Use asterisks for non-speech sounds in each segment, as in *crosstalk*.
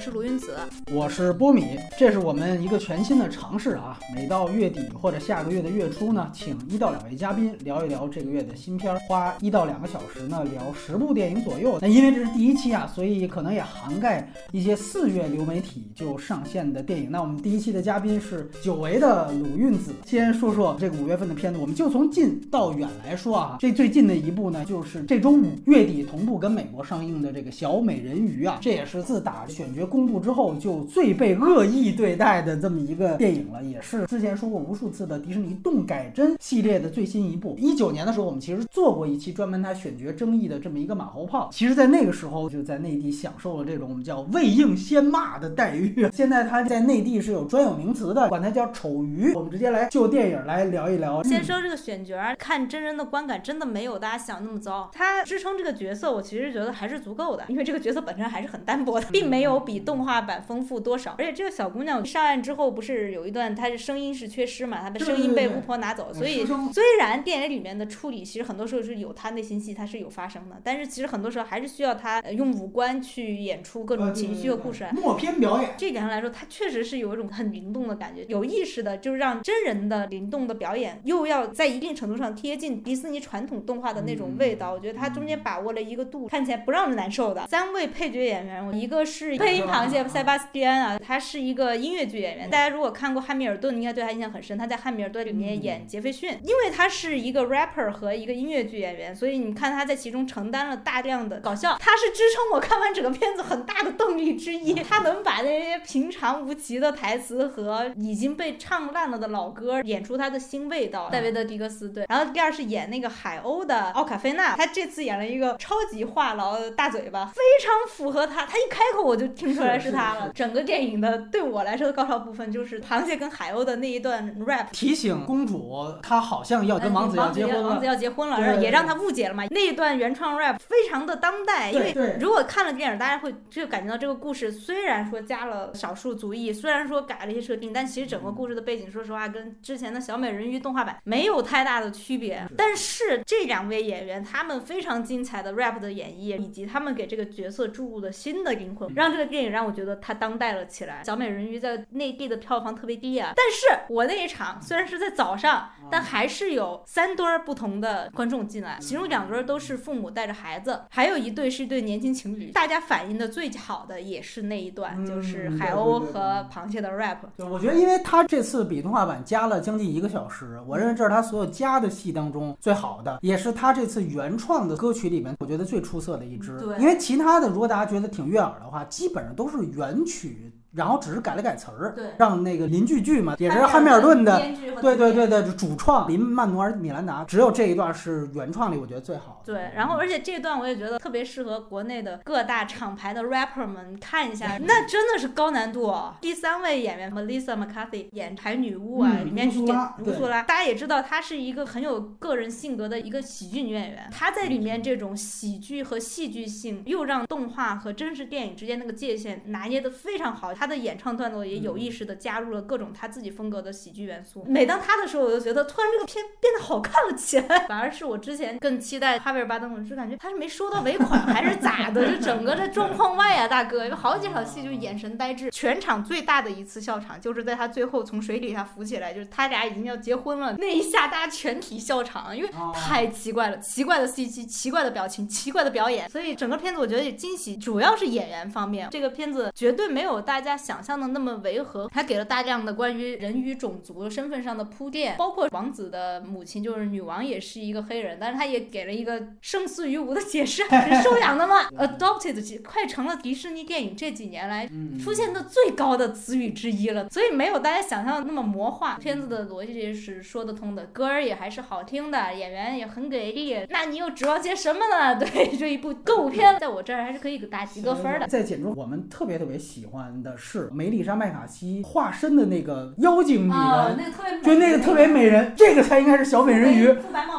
是卢云子，我是波米，这是我们一个全新的尝试啊！每到月底或者下个月的月初呢，请一到两位嘉宾聊一聊这个月的新片，花一到两个小时呢聊十部电影左右。那因为这是第一期啊，所以可能也涵盖一些四月流媒体就上线的电影。那我们第一期的嘉宾是久违的鲁韵子，先说说这个五月份的片子，我们就从近到远来说啊。这最近的一部呢，就是这周五月底同步跟美国上映的这个《小美人鱼》啊，这也是自打选角公布之后就最被恶意对待的这么一个电影了，也是之前说过无数次的迪士尼动改真系列的最新一部。一九年的时候，我们其实做过一期专门他选角争议的这么一个马后炮。其实，在那个时候就在内地享受了这种我们叫未映先骂的待遇。现在他在内地是有专有名词的，管它叫丑鱼。我们直接来就电影来聊一聊。先说这个选角，看真人的观感真的没有大家想那么糟。他支撑这个角色，我其实觉得还是足够的，因为这个角色本身还是很单薄的，并没有比动画版丰富多少。而且这个小姑娘上岸之后，不是有一段她的声音是缺失嘛？她的声音被巫婆拿走，所以虽然电影里面的处理其实很多时候是有她内心戏，她是有发生的，但是其实很多时候还是需要她用五官去演出各种情绪和故事。默片表演，这一点上来说，她确实是有一种很灵动的感觉，有意识的，就是让真人的灵动的表演，又要在一定程度上贴近迪士尼传统动画的那种味道。我觉得她中间把握了一个度，看起来不让人难受的。三位配角演员，一个是配音螃蟹塞巴斯蒂安啊，他是一个音乐剧演员。大家如果看过《汉密尔顿》，应该对他印象很深。他在《汉密尔顿》里面演杰斐逊，因为他是一个 rapper 和一个音乐剧演员，所以你看他在其中承担了大量的搞笑。他是支撑我看完整个片子很大的动力之一。他能把那些平常无奇的台词和已经被唱烂了的老歌演出他的新味道。戴维德·迪格斯对，然后第二是演那个海鸥的奥卡菲娜，他这次演了一个超级话痨的大嘴巴，非常符合他。他一开口我就听出来是他了。整个电影的对我来说的高潮部分就是螃蟹跟海鸥的那一段 rap，提醒公主她好像要跟王子要结婚了，王子要结婚了，也让她误解了嘛。那一段原创 rap 非常的当代，因为如果看了电影，大家会就感觉到这个故事虽然说加了少数族裔，虽然说改了一些设定，但其实整个故事的背景，说实话跟之前的小美人鱼动画版没有太大的区别。但是这两位演员他们非常精彩的 rap 的演绎，以及他们给这个角色注入的新的灵魂，让这个电影让我觉得它当代了起来。小美人鱼在内地的票房特别低啊，但是我那一场虽然是在早上，但还是有三对儿不同的观众进来，其中两对都是父母带着孩子，还有一对是一对年轻情侣。大家反应的最好的也是那一段，就是海鸥和螃蟹的 rap。就我觉得，因为他这次比动画版加了将近一个小时，我认为这是他所有加的戏当中最好的，也是他这次原创的歌曲里面我觉得最出色的一支。对，因为其他的如果大家觉得挺悦耳的话，基本上都是原曲。然后只是改了改词儿，对，让那个邻居剧嘛，也是汉密尔顿的，对对对对，主创林曼努尔米兰达，只有这一段是原创里我觉得最好的。对，然后而且这段我也觉得特别适合国内的各大厂牌的 rapper 们看一下，那真的是高难度。第三位演员 Melissa McCarthy 演海女巫啊，里面去演乌苏拉，大家也知道她是一个很有个人性格的一个喜剧女演员，她在里面这种喜剧和戏剧性，又让动画和真实电影之间那个界限拿捏的非常好。他的演唱段落也有意识的加入了各种他自己风格的喜剧元素。每当他的时候，我就觉得突然这个片变得好看了起来。*laughs* 反而是我之前更期待哈维尔巴登，我就感觉他是没收到尾款还是咋的？就整个这状况外啊，大哥，有好几场戏就眼神呆滞。全场最大的一次笑场就是在他最后从水底下浮起来，就是他俩已经要结婚了那一下，大家全体笑场，因为太奇怪了，奇怪的 CG，奇怪的表情，奇怪的表演。所以整个片子我觉得也惊喜，主要是演员方面，这个片子绝对没有大家想象。的那么违和，还给了大量的关于人与种族身份上的铺垫，包括王子的母亲就是女王也是一个黑人，但是他也给了一个胜似于无的解释，*laughs* 是收养的吗？Adopted 快成了迪士尼电影这几年来出现的最高的词语之一了，所以没有大家想象的那么魔化。片子的逻辑是说得通的，歌儿也还是好听的，演员也很给力，那你又指望些什么呢？*laughs* 对这一部歌舞片，在我这儿还是可以给打及格分的。在简中，我们特别特别喜欢的是梅丽莎麦卡锡化身的那个妖精女人，那个特别就那个特别美人，这个才应该是小美人鱼。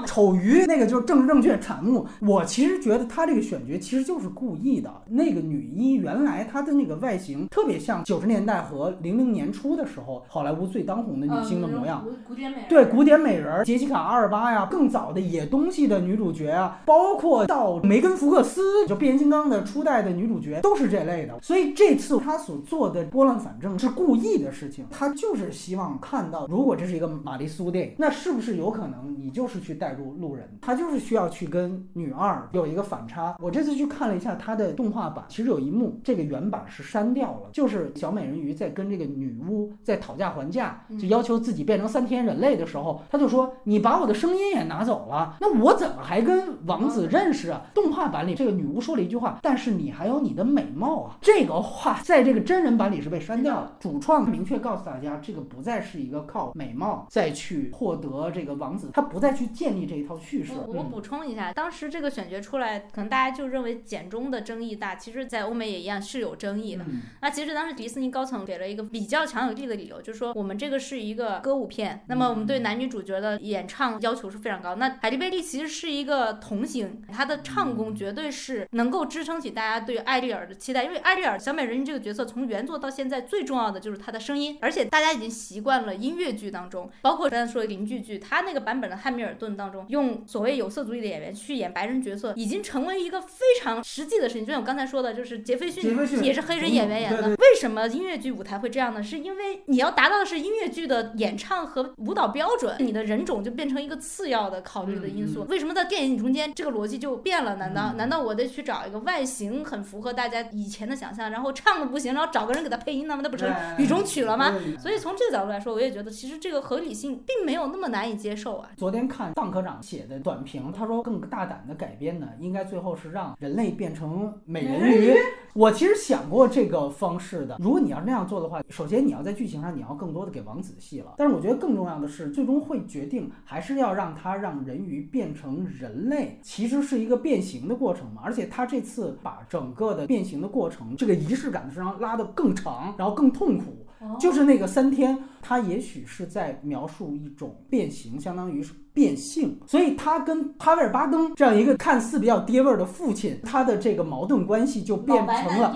丑鱼那个就是政治正确产物。我其实觉得他这个选角其实就是故意的。那个女一原来她的那个外形特别像九十年代和零零年初的时候好莱坞最当红的女星的模样，古典美对古典美人杰西卡阿尔巴呀，更早的野东西的女主角啊，包括到梅根福克斯就变形金刚的初代的女主角都是这类的。所以这次她所做的拨乱反正是故意的事情，他就是希望看到，如果这是一个玛丽苏电影，那是不是有可能你就是去带入路人，他就是需要去跟女二有一个反差。我这次去看了一下他的动画版，其实有一幕这个原版是删掉了，就是小美人鱼在跟这个女巫在讨价还价，就要求自己变成三天人类的时候，他就说你把我的声音也拿走了，那我怎么还跟王子认识啊？动画版里这个女巫说了一句话，但是你还有你的美貌啊，这个话在这个真人版里是被删掉了。主创明确告诉大家，这个不再是一个靠美貌再去获得这个王子，他不再去建立这一套叙事。我补充一下，当时这个选角出来，可能大家就认为简中的争议大，其实在欧美也一样是有争议的。那其实当时迪士尼高层给了一个比较强有力的理由，就是说我们这个是一个歌舞片，那么我们对男女主角的演唱要求是非常高。那海蒂贝利其实是一个童星，她的唱功绝对是能够支撑起大家对艾丽尔的期待，因为艾丽尔小美人鱼这个角色从原作到现在最重要的就是他的声音，而且大家已经习惯了音乐剧当中，包括刚才说的邻剧剧，他那个版本的汉密尔顿当中用所谓有色族裔的演员去演白人角色，已经成为一个非常实际的事情。就像我刚才说的，就是杰斐逊也是黑人演员演的，为什么音乐剧舞台会这样呢？是因为你要达到的是音乐剧的演唱和舞蹈标准，你的人种就变成一个次要的考虑的因素。为什么在电影中间这个逻辑就变了？难道难道我得去找一个外形很符合大家以前的想象，然后唱的不行，然后找个人给他配音呢？那不成雨中曲了吗？所以从这个角度来说，我也觉得其实这个合理性并没有那么难以接受啊。昨天看臧科长写的短评，他说更大胆的改编呢，应该最后是让人类变成美人鱼。我其实想过这个方式的，如果你要那样做的话，首先你要在剧情上你要更多的给王子戏了。但是我觉得更重要的是，最终会决定还是要让他让人鱼变成人类，其实是一个变形的过程嘛。而且他这次把整个的变形的过程，这个仪式感的上拉得更长，然后更痛苦，就是那个三天，他也许是在描述一种变形，相当于是。变性，所以他跟哈维尔巴登这样一个看似比较爹味儿的父亲，他的这个矛盾关系就变成了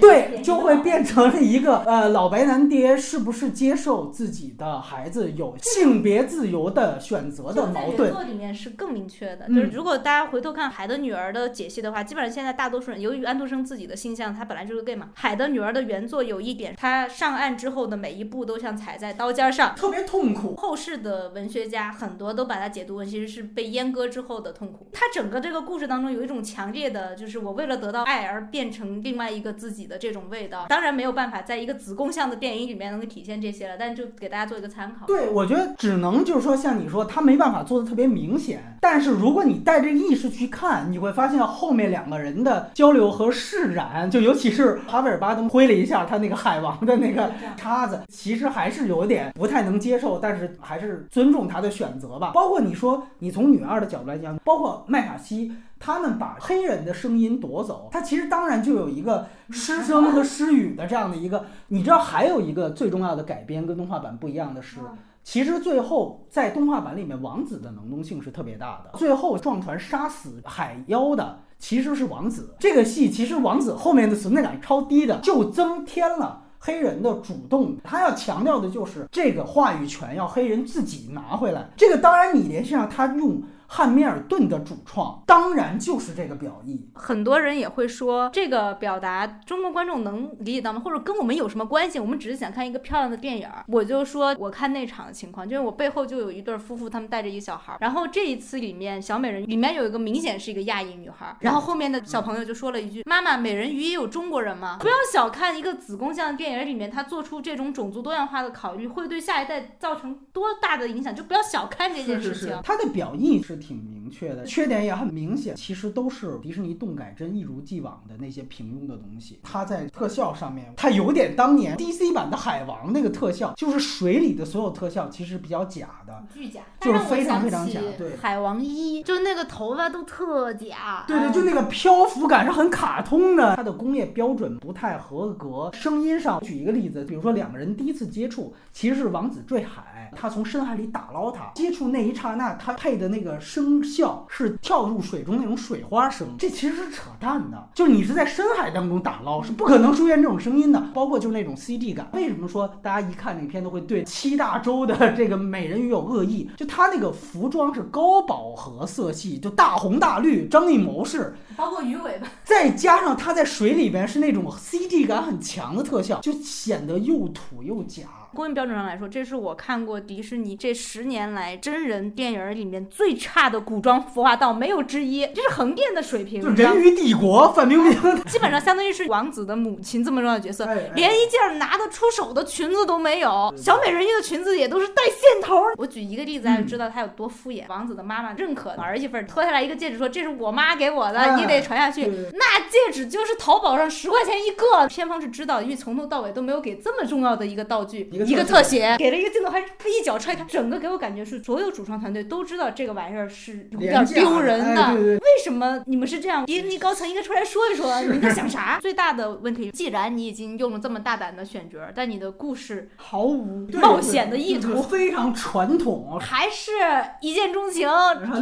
对，就会变成了一个呃老白男爹是不是接受自己的孩子有性别自由的选择的矛盾。作里面是更明确的，就是如果大家回头看海的女儿的解析的话，基本上现在大多数人由于安徒生自己的性象，他本来就是 gay 嘛。海的女儿的原作有一点，他上岸之后的每一步都像踩在刀尖上，特别痛苦。后世的文学家很多都把它解读为，其实是被阉割之后的痛苦。他整个这个故事当中有一种强烈的，就是我为了得到爱而变成另外一个自己的这种味道。当然没有办法在一个子宫像的电影里面能够体现这些了，但就给大家做一个参考。对，我觉得只能就是说，像你说，他没办法做的特别明显。但是如果你带这个意识去看，你会发现后面两个人的交流和释然，就尤其是哈维尔巴登挥了一下他那个海王的那个叉子，其实还是有点不太能接受，但是还是尊重他的选择吧。包括你说，你从女二的角度来讲，包括麦卡锡他们把黑人的声音夺走，他其实当然就有一个失声和失语的这样的一个。你知道还有一个最重要的改编跟动画版不一样的是，其实最后在动画版里面，王子的能动性是特别大的。最后撞船杀死海妖的其实是王子。这个戏其实王子后面的存在感超低的，就增添了。黑人的主动，他要强调的就是这个话语权要黑人自己拿回来。这个当然你联系上他用。汉密尔顿的主创当然就是这个表意，很多人也会说这个表达中国观众能理解到吗？或者跟我们有什么关系？我们只是想看一个漂亮的电影。我就说我看那场的情况，就是我背后就有一对夫妇，他们带着一个小孩。然后这一次里面小美人里面有一个明显是一个亚裔女孩，然后后面的小朋友就说了一句：“妈妈，美人鱼也有中国人吗？”不要小看一个子宫像电影里面他做出这种种族多样化的考虑，会对下一代造成多大的影响，就不要小看这件事情。他的表意是。挺明确的，缺点也很明显，其实都是迪士尼动改帧一如既往的那些平庸的东西。它在特效上面，它有点当年 DC 版的海王那个特效，就是水里的所有特效其实比较假的，巨假，就是非常非常假。对，海王一就那个头发都特假，对对，就那个漂浮感是很卡通的，它的工业标准不太合格。声音上，举一个例子，比如说两个人第一次接触，其实是王子坠海，他从深海里打捞他，接触那一刹那，他配的那个声效是跳入水中那种水花声，这其实是扯淡的，就是你是在深海当中打捞，是不可能出现这种声音的，包括就是那种 C D 感。为什么说大家一看那片都会对七大洲的这个美人鱼有恶意？就他那个服装是高饱和色系，就大红大绿，张艺谋式，包括鱼尾巴，再加上他在水里边是那种 C D 感很强的特效，就显得又土又假。工业标准上来说，这是我看过迪士尼这十年来真人电影里面最差的古装服化道，没有之一。这是横店的水平。就人鱼帝国，范冰冰基本上相当于是王子的母亲这么重要的角色，连一件拿得出手的裙子都没有。小美人鱼的裙子也都是带线头。我举一个例子，大家就知道他有多敷衍。王子的妈妈认可儿媳妇脱下来一个戒指，说这是我妈给我的，你得传下去。那戒指就是淘宝上十块钱一个。片方是知道，因为从头到尾都没有给这么重要的一个道具，一个特写。给了一个镜头，还他一脚踹开，整个给我感觉是所有主创团队都知道这个玩意儿是有点丢人的。为什么你们是这样？迪士尼高层应该出来说一说，你们在想啥？最大的问题，既然你已经用了这么大胆的选角，但你的故事毫无冒险的意图，非常传统，*laughs* 还是一见钟情，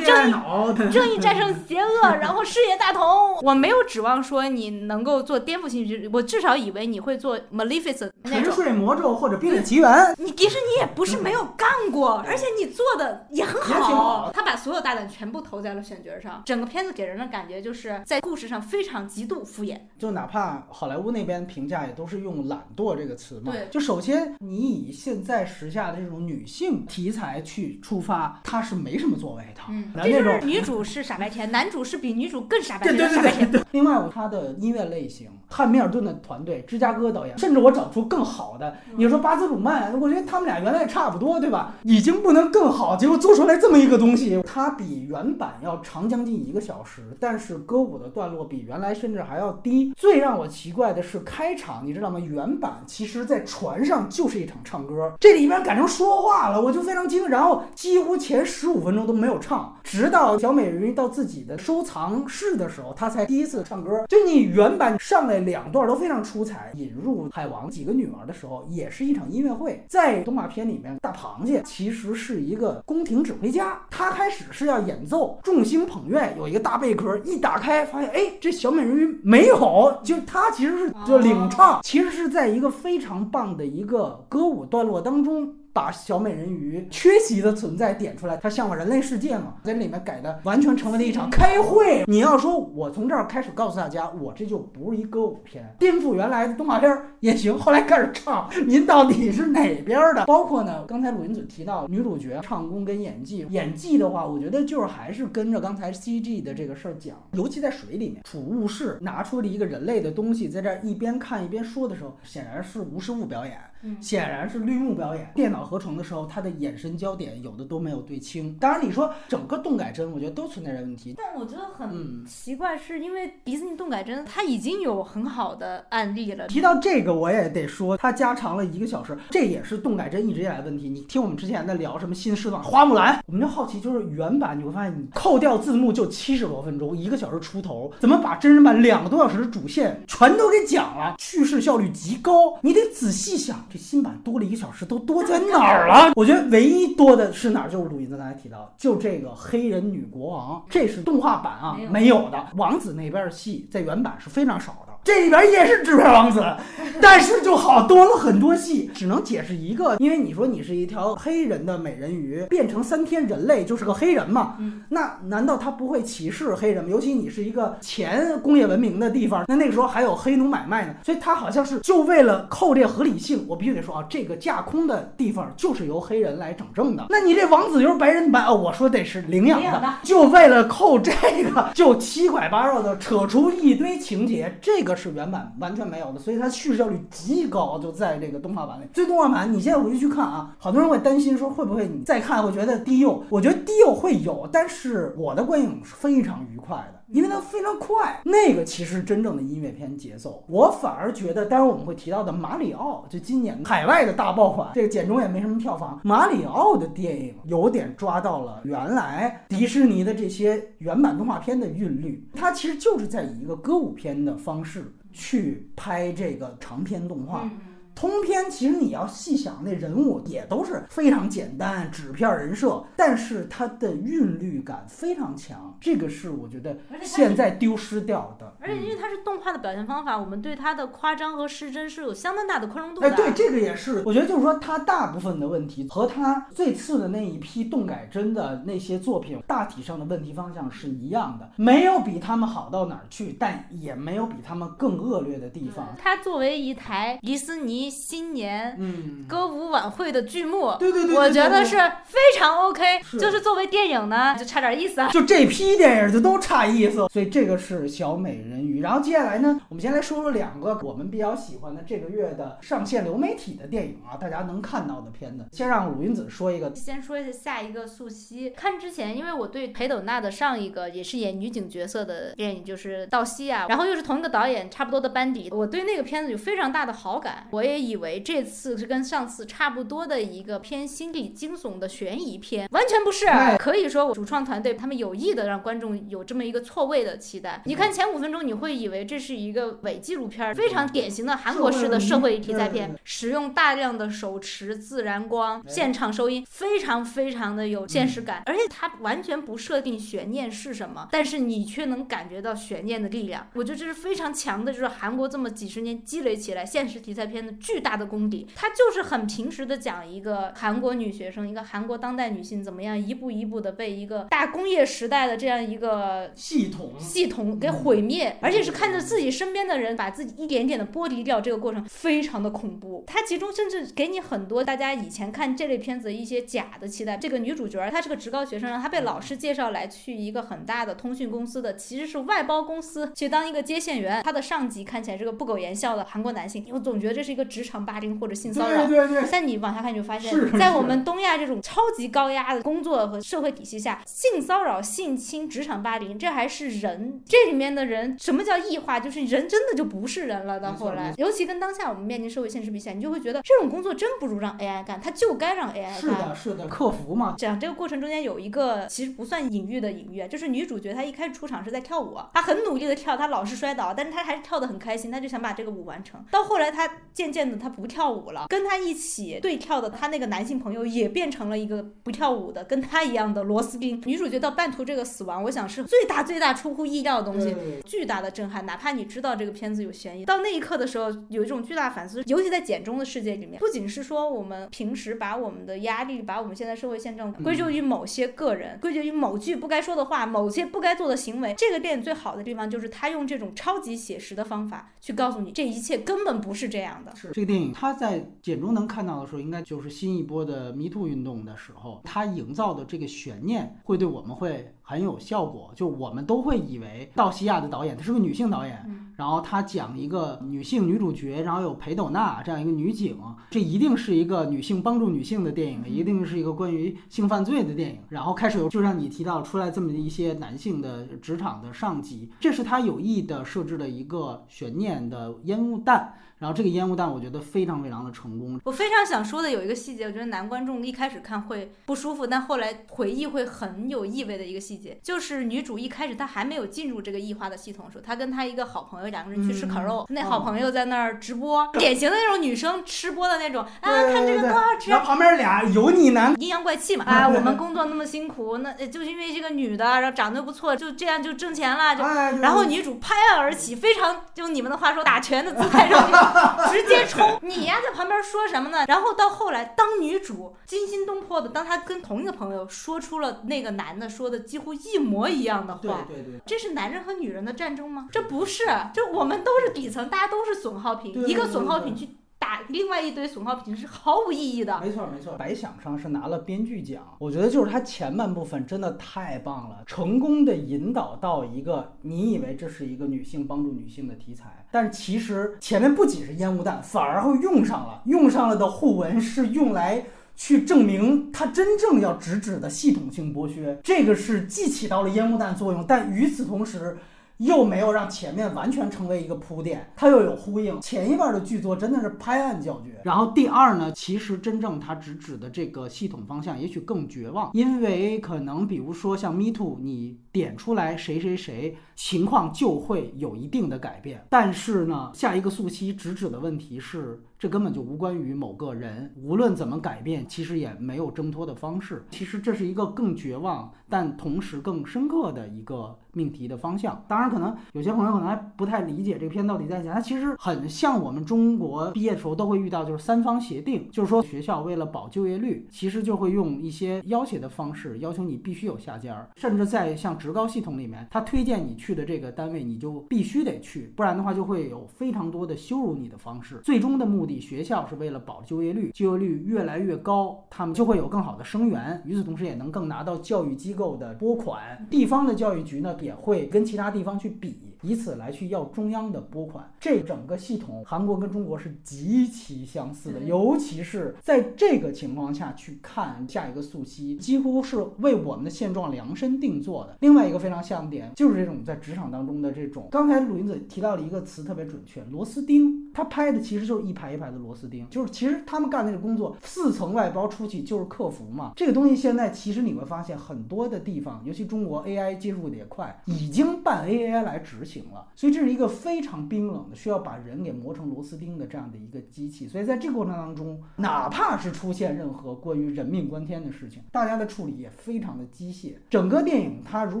正义正义战胜邪恶，*laughs* 然后事业大同。我没有指望说你能够做颠覆性剧，我至少以为你会做 Maleficent 沉睡魔咒或者冰雪奇缘。你。迪士尼也不是没有干过，而且你做的也很好。他把所有大胆全部投在了选角上，整个片子给人的感觉就是在故事上非常极度敷衍。就哪怕好莱坞那边评价也都是用“懒惰”这个词嘛。对。就首先你以现在时下的这种女性题材去出发，它是没什么作为的。嗯。这就是女主是傻白甜，男主是比女主更傻白甜的傻白甜。另外，他的音乐类型，汉密尔顿的团队，芝加哥导演，甚至我找出更好的，你说巴兹鲁曼，我觉得。他们俩原来也差不多，对吧？已经不能更好，结果做出来这么一个东西，它比原版要长将近一个小时，但是歌舞的段落比原来甚至还要低。最让我奇怪的是开场，你知道吗？原版其实在船上就是一场唱歌，这里边改成说话了，我就非常惊。然后几乎前十五分钟都没有唱，直到小美人鱼到自己的收藏室的时候，他才第一次唱歌。就你原版上来两段都非常出彩，引入海王几个女儿的时候，也是一场音乐会，在。动画片里面，大螃蟹其实是一个宫廷指挥家。他开始是要演奏，众星捧月，有一个大贝壳，一打开发现，哎，这小美人鱼没有，就他其实是就领唱，其实是在一个非常棒的一个歌舞段落当中。把小美人鱼缺席的存在点出来，它向往人类世界嘛，在里面改的完全成为了一场开会。你要说我从这儿开始告诉大家，我这就不是一歌舞片，颠覆原来的动画片也行。后来开始唱，您到底是哪边的？包括呢，刚才鲁云子提到女主角唱功跟演技，演技的话，我觉得就是还是跟着刚才 CG 的这个事儿讲，尤其在水里面，储物室拿出了一个人类的东西，在这儿一边看一边说的时候，显然是无实物表演。显然是绿幕表演，电脑合成的时候，它的眼神焦点有的都没有对清。当然，你说整个动改帧，我觉得都存在着问题。但我觉得很奇怪，是因为迪士尼动改帧它已经有很好的案例了。提到这个，我也得说，它加长了一个小时，这也是动改帧一直以来的问题。你听我们之前在聊什么新视段花木兰，我们就好奇，就是原版你会发现，你扣掉字幕就七十多分钟，一个小时出头，怎么把真人版两个多小时的主线全都给讲了？叙事效率极高，你得仔细想。这新版多了一个小时，都多在哪儿了？我觉得唯一多的是哪儿？就是鲁音子刚才提到，就这个黑人女国王，这是动画版啊没有的。王子那边的戏在原版是非常少的。这里边也是纸片王子，*laughs* 但是就好多了很多戏，只能解释一个，因为你说你是一条黑人的美人鱼变成三天人类就是个黑人嘛，那难道他不会歧视黑人吗？尤其你是一个前工业文明的地方，那那个时候还有黑奴买卖呢，所以他好像是就为了扣这合理性，我必须得说啊，这个架空的地方就是由黑人来整正的。那你这王子又是白人白哦，我说得是领养的，就为了扣这个，就七拐八绕的扯出一堆情节，这个。是原版完全没有的，所以它叙事效率极高，就在这个动画版里。所以动画版你现在回去去看啊，好多人会担心说会不会你再看会觉得低幼？我觉得低幼会有，但是我的观影是非常愉快的。因为它非常快，那个其实真正的音乐片节奏，我反而觉得，待会我们会提到的马里奥，就今年海外的大爆款，这个简中也没什么票房。马里奥的电影有点抓到了原来迪士尼的这些原版动画片的韵律，它其实就是在以一个歌舞片的方式去拍这个长篇动画。通篇其实你要细想，那人物也都是非常简单纸片人设，但是它的韵律感非常强，这个是我觉得现在丢失掉的。而且因为它是动画的表现方法，我们对它的夸张和失真是有相当大的宽容度的。哎，对，这个也是，我觉得就是说它大部分的问题和它最次的那一批动改真的那些作品大体上的问题方向是一样的，没有比他们好到哪儿去，但也没有比他们更恶劣的地方。它作为一台迪斯尼。新年嗯歌舞晚会的剧目，对对对，我觉得是非常 OK。就是作为电影呢，就差点意思啊。就这批电影就都差意思，所以这个是小美人鱼。然后接下来呢，我们先来说说两个我们比较喜欢的这个月的上线流媒体的电影啊，大家能看到的片子。先让鲁云子说一个，先说一下下一个素汐。看之前，因为我对裴斗娜的上一个也是演女警角色的电影就是《道西啊》，然后又是同一个导演，差不多的班底，我对那个片子有非常大的好感。我也以为。这次是跟上次差不多的一个偏心理惊悚的悬疑片，完全不是。可以说，我主创团队他们有意的让观众有这么一个错位的期待。你看前五分钟，你会以为这是一个伪纪录片，非常典型的韩国式的社会题材片，使用大量的手持自然光、现场收音，非常非常的有现实感。而且它完全不设定悬念是什么，但是你却能感觉到悬念的力量。我觉得这是非常强的，就是韩国这么几十年积累起来现实题材片的巨大。的功底，他就是很平实的讲一个韩国女学生，一个韩国当代女性怎么样一步一步的被一个大工业时代的这样一个系统系统给毁灭，而且是看着自己身边的人把自己一点点的剥离掉，这个过程非常的恐怖。它其中甚至给你很多大家以前看这类片子一些假的期待。这个女主角她是个职高学生，她被老师介绍来去一个很大的通讯公司的，其实是外包公司去当一个接线员。她的上级看起来是个不苟言笑的韩国男性，我总觉得这是一个职场霸。凌或者性骚扰，但你往下看就发现，在我们东亚这种超级高压的工作和社会体系下，性骚扰、性侵、职场霸凌，这还是人。这里面的人，什么叫异化？就是人真的就不是人了。到后来，尤其跟当下我们面临社会现实比起来，你就会觉得这种工作真不如让 AI 干，他就该让 AI 干。是的，是的，客服嘛。讲这个过程中间有一个其实不算隐喻的隐喻，就是女主角她一开始出场是在跳舞，她很努力的跳，她老是摔倒，但是她还是跳得很开心，她就想把这个舞完成。到后来，她渐渐的她不。跳舞了，跟他一起对跳的他那个男性朋友也变成了一个不跳舞的，跟他一样的螺丝钉。女主角到半途这个死亡，我想是最大最大出乎意料的东西，巨大的震撼。哪怕你知道这个片子有悬疑，到那一刻的时候，有一种巨大反思。尤其在简中的世界里面，不仅是说我们平时把我们的压力，把我们现在社会现状归咎于某些个人，归咎于某句不该说的话，某些不该做的行为。这个电影最好的地方就是他用这种超级写实的方法去告诉你，这一切根本不是这样的。是这个电影。它在简中能看到的时候，应该就是新一波的迷途运动的时候，它营造的这个悬念会对我们会很有效果。就我们都会以为道西亚的导演，她是个女性导演，然后她讲一个女性女主角，然后有裴斗娜这样一个女警，这一定是一个女性帮助女性的电影，一定是一个关于性犯罪的电影。然后开始有，就像你提到出来这么一些男性的职场的上级，这是他有意的设置的一个悬念的烟雾弹。然后这个烟雾弹，我觉得非常非常的成功。我非常想说的有一个细节，我觉得男观众一开始看会不舒服，但后来回忆会很有意味的一个细节，就是女主一开始她还没有进入这个异化的系统的时候，她跟她一个好朋友两个人去吃烤肉，那好朋友在那儿直播，典型的那种女生吃播的那种啊，看这个多好吃。然后旁边俩油腻男，阴阳怪气嘛啊，我们工作那么辛苦，那就是因为这个女的，然后长得不错，就这样就挣钱了，就然后女主拍案而起，非常用你们的话说打拳的姿态上去。*laughs* 直接冲 *laughs* 你呀，在旁边说什么呢？然后到后来，当女主惊心动魄的，当她跟同一个朋友说出了那个男的说的几乎一模一样的话，对对对，这是男人和女人的战争吗？这不是，这我们都是底层，大家都是损耗品，一个损耗品去。打另外一堆损耗品是毫无意义的。没错没错，白想上是拿了编剧奖，我觉得就是它前半部分真的太棒了，成功的引导到一个你以为这是一个女性帮助女性的题材，但其实前面不仅是烟雾弹，反而会用上了，用上了的互文是用来。去证明它真正要直指的系统性剥削，这个是既起到了烟雾弹作用，但与此同时。又没有让前面完全成为一个铺垫，它又有呼应。前一半的剧作真的是拍案叫绝。然后第二呢，其实真正它直指的这个系统方向也许更绝望，因为可能比如说像 Me Too，你点出来谁谁谁，情况就会有一定的改变。但是呢，下一个溯溪直指的问题是，这根本就无关于某个人，无论怎么改变，其实也没有挣脱的方式。其实这是一个更绝望，但同时更深刻的一个。命题的方向，当然可能有些朋友可能还不太理解这个片到底在讲，它其实很像我们中国毕业的时候都会遇到，就是三方协定，就是说学校为了保就业率，其实就会用一些要挟的方式，要求你必须有下家，甚至在像职高系统里面，他推荐你去的这个单位，你就必须得去，不然的话就会有非常多的羞辱你的方式。最终的目的，学校是为了保就业率，就业率越来越高，他们就会有更好的生源，与此同时也能更拿到教育机构的拨款，地方的教育局呢。也会跟其他地方去比，以此来去要中央的拨款。这整个系统，韩国跟中国是极其相似的，尤其是在这个情况下去看下一个溯溪，几乎是为我们的现状量身定做的。另外一个非常像点，就是这种在职场当中的这种。刚才鲁云子提到了一个词特别准确，螺丝钉。他拍的其实就是一排一排的螺丝钉，就是其实他们干那个工作，四层外包出去就是客服嘛。这个东西现在其实你会发现很多的地方，尤其中国 AI 接入的也快，已经办 AI 来执行行了。所以这是一个非常冰冷的，需要把人给磨成螺丝钉的这样的一个机器。所以在这个过程当中，哪怕是出现任何关于人命关天的事情，大家的处理也非常的机械。整个电影它如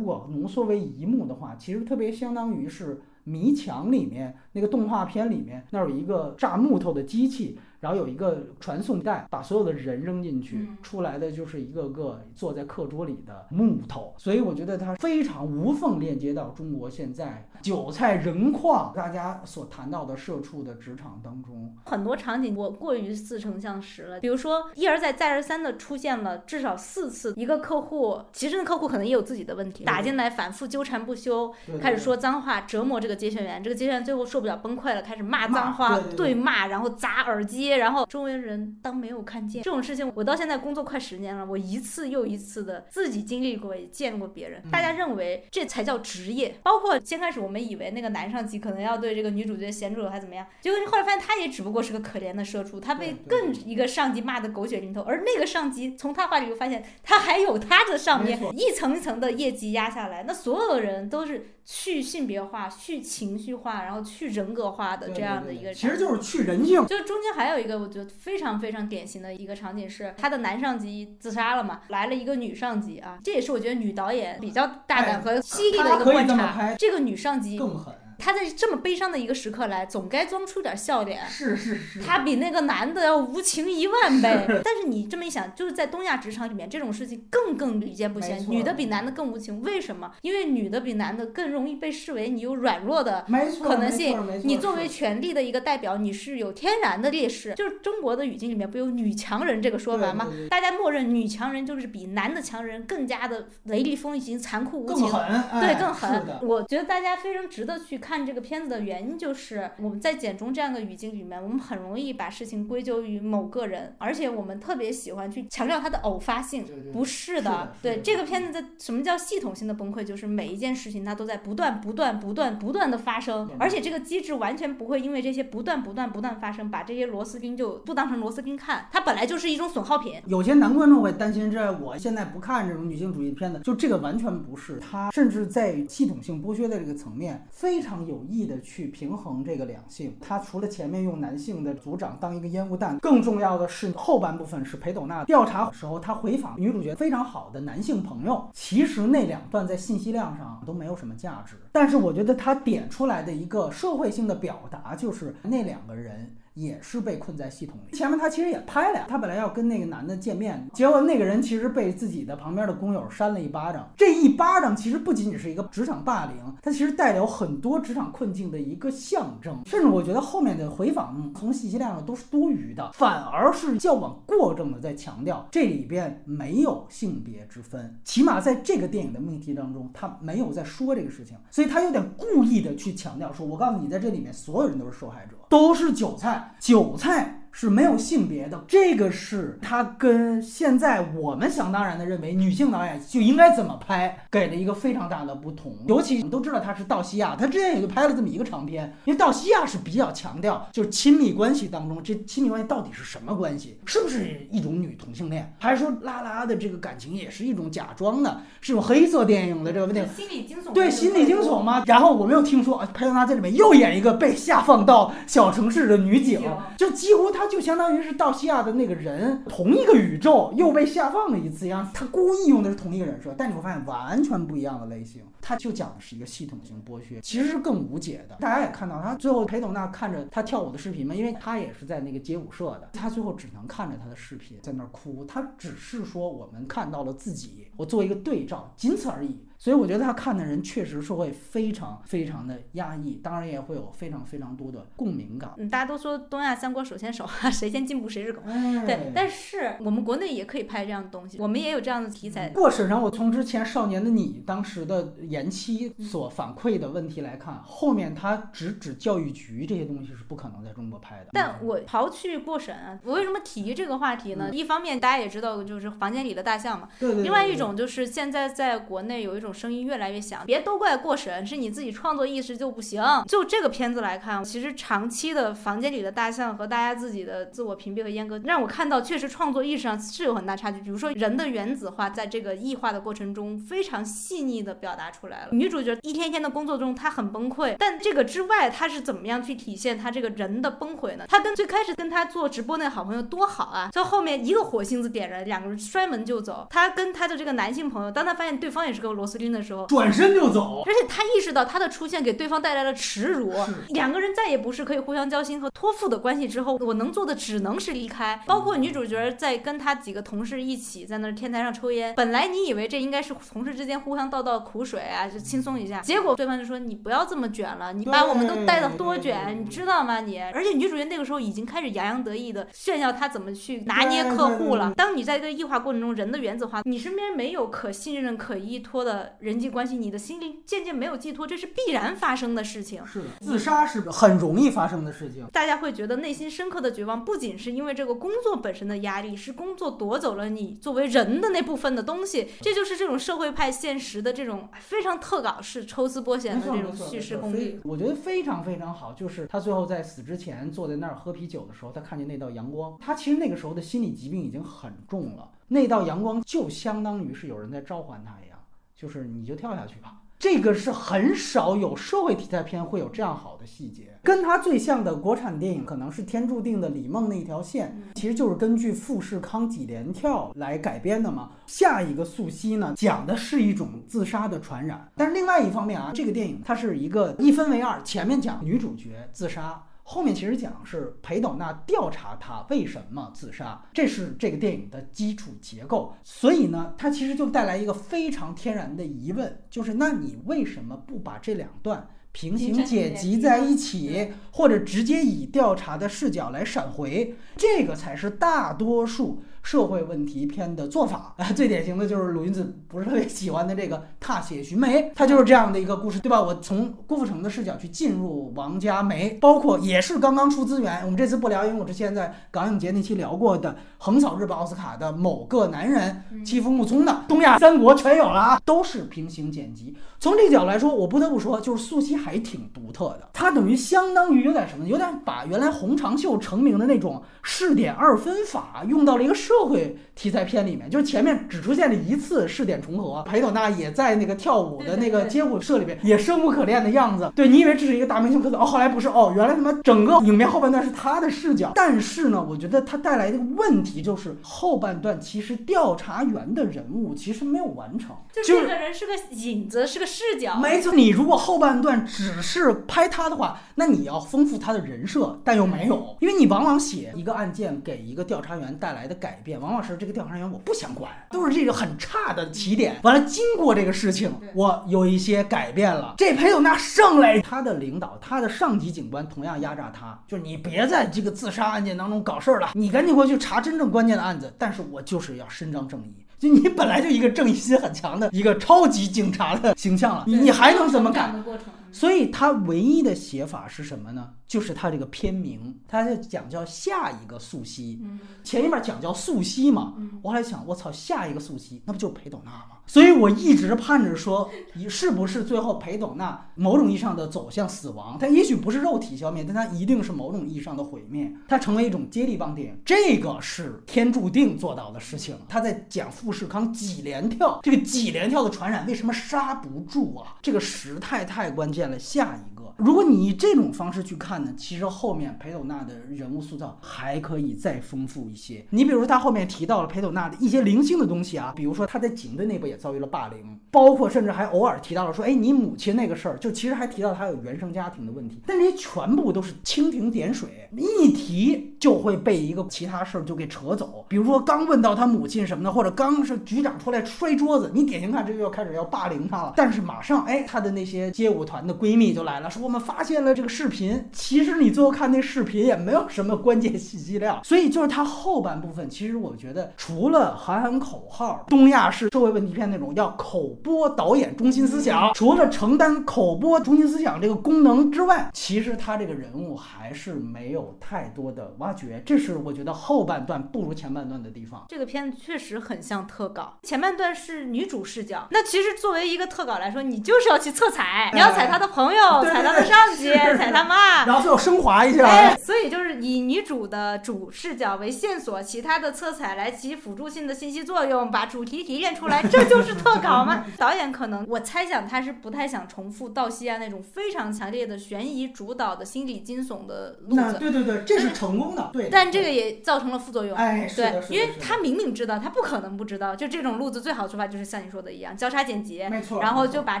果浓缩为一幕的话，其实特别相当于是。迷墙里面那个动画片里面，那有一个炸木头的机器。然后有一个传送带，把所有的人扔进去，出来的就是一个个坐在课桌里的木头，所以我觉得它非常无缝链接到中国现在韭菜人矿大家所谈到的社畜的职场当中。很多场景我过于似曾相识了，比如说一而再再而三的出现了至少四次，一个客户其实那客户可能也有自己的问题，打进来反复纠缠不休，开始说脏话折磨这个接线员，这个接线员最后受不了崩溃了，开始骂脏话对骂，然后砸耳机。然后周围人当没有看见。这种事情，我到现在工作快十年了，我一次又一次的自己经历过，也见过别人。大家认为这才叫职业，包括先开始我们以为那个男上级可能要对这个女主角咸猪还怎么样，结果后来发现他也只不过是个可怜的社畜，他被更一个上级骂的狗血淋头，而那个上级从他话里又发现他还有他的上面一层一层的业绩压下来，那所有人都是去性别化、去情绪化，然后去人格化的这样的一个，其实就是去人性。就中间还有一个我觉得非常非常典型的一个场景是，他的男上级自杀了嘛，来了一个女上级啊，这也是我觉得女导演比较大胆和犀利的一个观察。这个女上级更狠。他在这么悲伤的一个时刻来，总该装出点笑脸。是是是。他比那个男的要无情一万倍。*laughs* 但是你这么一想，就是在东亚职场里面，这种事情更更屡见不鲜。女的比男的更无情，为什么？因为女的比男的更容易被视为你有软弱的可能性。你作为权力的一个代表，你是有天然的劣势。就是中国的语境里面不有女强人这个说法吗？大家默认女强人就是比男的强人更加的雷厉风行、残酷无情。更狠。对，更狠。我觉得大家非常值得去。看这个片子的原因就是我们在简中这样的语境里面，我们很容易把事情归咎于某个人，而且我们特别喜欢去强调它的偶发性。不是的，对这个片子的什么叫系统性的崩溃，就是每一件事情它都在不断、不断、不断、不断的发生，而且这个机制完全不会因为这些不断、不断、不断发生，把这些螺丝钉就不当成螺丝钉看，它本来就是一种损耗品。有些男观众会担心，这我现在不看这种女性主义片子，就这个完全不是，它甚至在系统性剥削的这个层面非常。有意的去平衡这个两性，他除了前面用男性的组长当一个烟雾弹，更重要的是后半部分是裴斗娜调查时候，他回访女主角非常好的男性朋友。其实那两段在信息量上都没有什么价值，但是我觉得他点出来的一个社会性的表达，就是那两个人。也是被困在系统里。前面他其实也拍了呀，他本来要跟那个男的见面，结果那个人其实被自己的旁边的工友扇了一巴掌。这一巴掌其实不仅仅是一个职场霸凌，它其实带有很多职场困境的一个象征。甚至我觉得后面的回访从信息量上都是多余的，反而是较往过正的在强调这里边没有性别之分，起码在这个电影的命题当中，他没有在说这个事情，所以他有点故意的去强调说：“我告诉你，在这里面所有人都是受害者，都是韭菜，韭菜。”是没有性别的，这个是他跟现在我们想当然的认为女性导演就应该怎么拍，给了一个非常大的不同。尤其我们都知道他是道西亚，他之前也就拍了这么一个长片。因为道西亚是比较强调就是亲密关系当中，这亲密关系到底是什么关系？是不是一种女同性恋，还是说拉拉的这个感情也是一种假装的，是种黑色电影的这个问题？心理惊悚对心理惊悚吗？然后我们又听说啊佩德拉在里面又演一个被下放到小城市的女警，就几乎他。就相当于是道西亚的那个人，同一个宇宙又被下放了一次一样，他故意用的是同一个人设，但你会发现完全不一样的类型。他就讲的是一个系统性剥削，其实是更无解的。大家也看到，他最后裴斗娜看着他跳舞的视频嘛，因为他也是在那个街舞社的，他最后只能看着他的视频在那儿哭，他只是说我们看到了自己，我做一个对照，仅此而已。所以我觉得他看的人确实是会非常非常的压抑，当然也会有非常非常多的共鸣感。嗯，大家都说东亚三国手牵手啊，谁先进步谁是狗。对，但是我们国内也可以拍这样的东西，我们也有这样的题材。过审上，我从之前《少年的你》当时的延期所反馈的问题来看，后面他直指教育局这些东西是不可能在中国拍的。但我刨去过审啊，我为什么提这个话题呢？一方面大家也知道，就是房间里的大象嘛。对对。另外一种就是现在在国内有一种。声音越来越响，别都怪过审，是你自己创作意识就不行。就这个片子来看，其实长期的房间里的大象和大家自己的自我屏蔽和阉割，让我看到确实创作意识上是有很大差距。比如说人的原子化，在这个异化的过程中非常细腻的表达出来了。女主角一天天的工作中，她很崩溃，但这个之外，她是怎么样去体现她这个人的崩溃呢？她跟最开始跟她做直播那好朋友多好啊，到后面一个火星子点燃，两个人摔门就走。她跟她的这个男性朋友，当她发现对方也是个螺丝钉钉。的时候转身就走，而且他意识到他的出现给对方带来了耻辱，两个人再也不是可以互相交心和托付的关系。之后我能做的只能是离开。包括女主角在跟他几个同事一起在那天台上抽烟，本来你以为这应该是同事之间互相倒倒苦水啊，就轻松一下。结果对方就说你不要这么卷了，你把我们都带的多卷，你知道吗？你而且女主角那个时候已经开始洋洋得意的炫耀她怎么去拿捏客户了。当你在这个异化过程中，人的原子化，你身边没有可信任、可依托的。人际关系，你的心灵渐渐没有寄托，这是必然发生的事情。是的，自杀是很容易发生的事情。大家会觉得内心深刻的绝望，不仅是因为这个工作本身的压力，是工作夺走了你作为人的那部分的东西。这就是这种社会派现实的这种非常特稿式、抽丝剥茧的这种叙事功力。我觉得非常非常好。就是他最后在死之前坐在那儿喝啤酒的时候，他看见那道阳光。他其实那个时候的心理疾病已经很重了。那道阳光就相当于是有人在召唤他一样。就是你就跳下去吧，这个是很少有社会题材片会有这样好的细节。跟他最像的国产电影可能是《天注定的李梦》那条线，其实就是根据富士康几连跳来改编的嘛。下一个素汐呢，讲的是一种自杀的传染。但是另外一方面啊，这个电影它是一个一分为二，前面讲女主角自杀。后面其实讲是裴斗娜调查他为什么自杀，这是这个电影的基础结构。所以呢，它其实就带来一个非常天然的疑问，就是那你为什么不把这两段平行剪辑在一起，或者直接以调查的视角来闪回？这个才是大多数。社会问题片的做法啊，*laughs* 最典型的就是鲁云子不是特别喜欢的这个《踏雪寻梅》，它就是这样的一个故事，对吧？我从郭富城的视角去进入王家梅，包括也是刚刚出资源，我们这次不聊，因为我之前在港影节那期聊过的横扫日本奥斯卡的某个男人欺负木聪的东亚三国全有了啊，都是平行剪辑。从这个角度来说，我不得不说，就是素汐还挺独特的，它等于相当于有点什么，有点把原来洪长秀成名的那种试点二分法用到了一个社。社会题材片里面，就是前面只出现了一次试点重合，裴斗娜也在那个跳舞的那个街舞社里边，也生无可恋的样子。对你以为这是一个大明星刻色，哦，后来不是，哦，原来他妈整个影片后半段是他的视角。但是呢，我觉得他带来的问题就是后半段其实调查员的人物其实没有完成，就这个人是个影子，是个视角。没错，你如果后半段只是拍他的话，那你要丰富他的人设，但又没有，因为你往往写一个案件给一个调查员带来的改变，往往是这个调查员我不想管，都是这个很差的起点。完了，经过这个事情，我有一些改变了。这裴友娜上来，他的领导，他的上级警官同样压榨他，就是你别在这个自杀案件当中搞事儿了，你赶紧过去查真正关键的案子。但是我就是要伸张正义。就你本来就一个正义心很强的一个超级警察的形象了，你你还能怎么干？所以他唯一的写法是什么呢？就是他这个片名，他在讲叫下一个素汐，前一面讲叫素汐嘛。我还想，我操，下一个素汐，那不就是裴斗娜吗？所以我一直盼着说，是不是最后裴斗娜某种意义上的走向死亡？它也许不是肉体消灭，但它一定是某种意义上的毁灭。它成为一种接力棒电影，这个是天注定做到的事情。他在讲富士康几连跳，这个几连跳的传染为什么刹不住啊？这个时态太关键了。下一个。如果你以这种方式去看呢，其实后面裴斗娜的人物塑造还可以再丰富一些。你比如说他后面提到了裴斗娜的一些零星的东西啊，比如说他在警队内部也遭遇了霸凌，包括甚至还偶尔提到了说，哎，你母亲那个事儿，就其实还提到他有原生家庭的问题。但这些全部都是蜻蜓点水，一提就会被一个其他事儿就给扯走。比如说刚问到他母亲什么的，或者刚是局长出来摔桌子，你典型看这就要开始要霸凌他了。但是马上哎，他的那些街舞团的闺蜜就来了，说。我们发现了这个视频，其实你最后看那视频也没有什么关键信息量，所以就是它后半部分，其实我觉得除了喊喊口号，东亚式社会问题片那种要口播导演中心思想，除了承担口播中心思想这个功能之外，其实他这个人物还是没有太多的挖掘，这是我觉得后半段不如前半段的地方。这个片子确实很像特稿，前半段是女主视角，那其实作为一个特稿来说，你就是要去侧采，你要采他的朋友，采他。上级 *laughs* 踩他妈，然后最后升华一下。哎，所以就是以女主的主视角为线索，其他的色彩来起辅助性的信息作用，把主题提炼出来，这就是特稿吗？*laughs* 导演可能我猜想他是不太想重复道西亚那种非常强烈的悬疑主导的心理惊悚的路子。对对对，这是成功的。对。但这个也造成了副作用。哎，是的，因为他明明知道，他不可能不知道。就这种路子最好的出发就是像你说的一样，交叉剪辑，没错。然后就把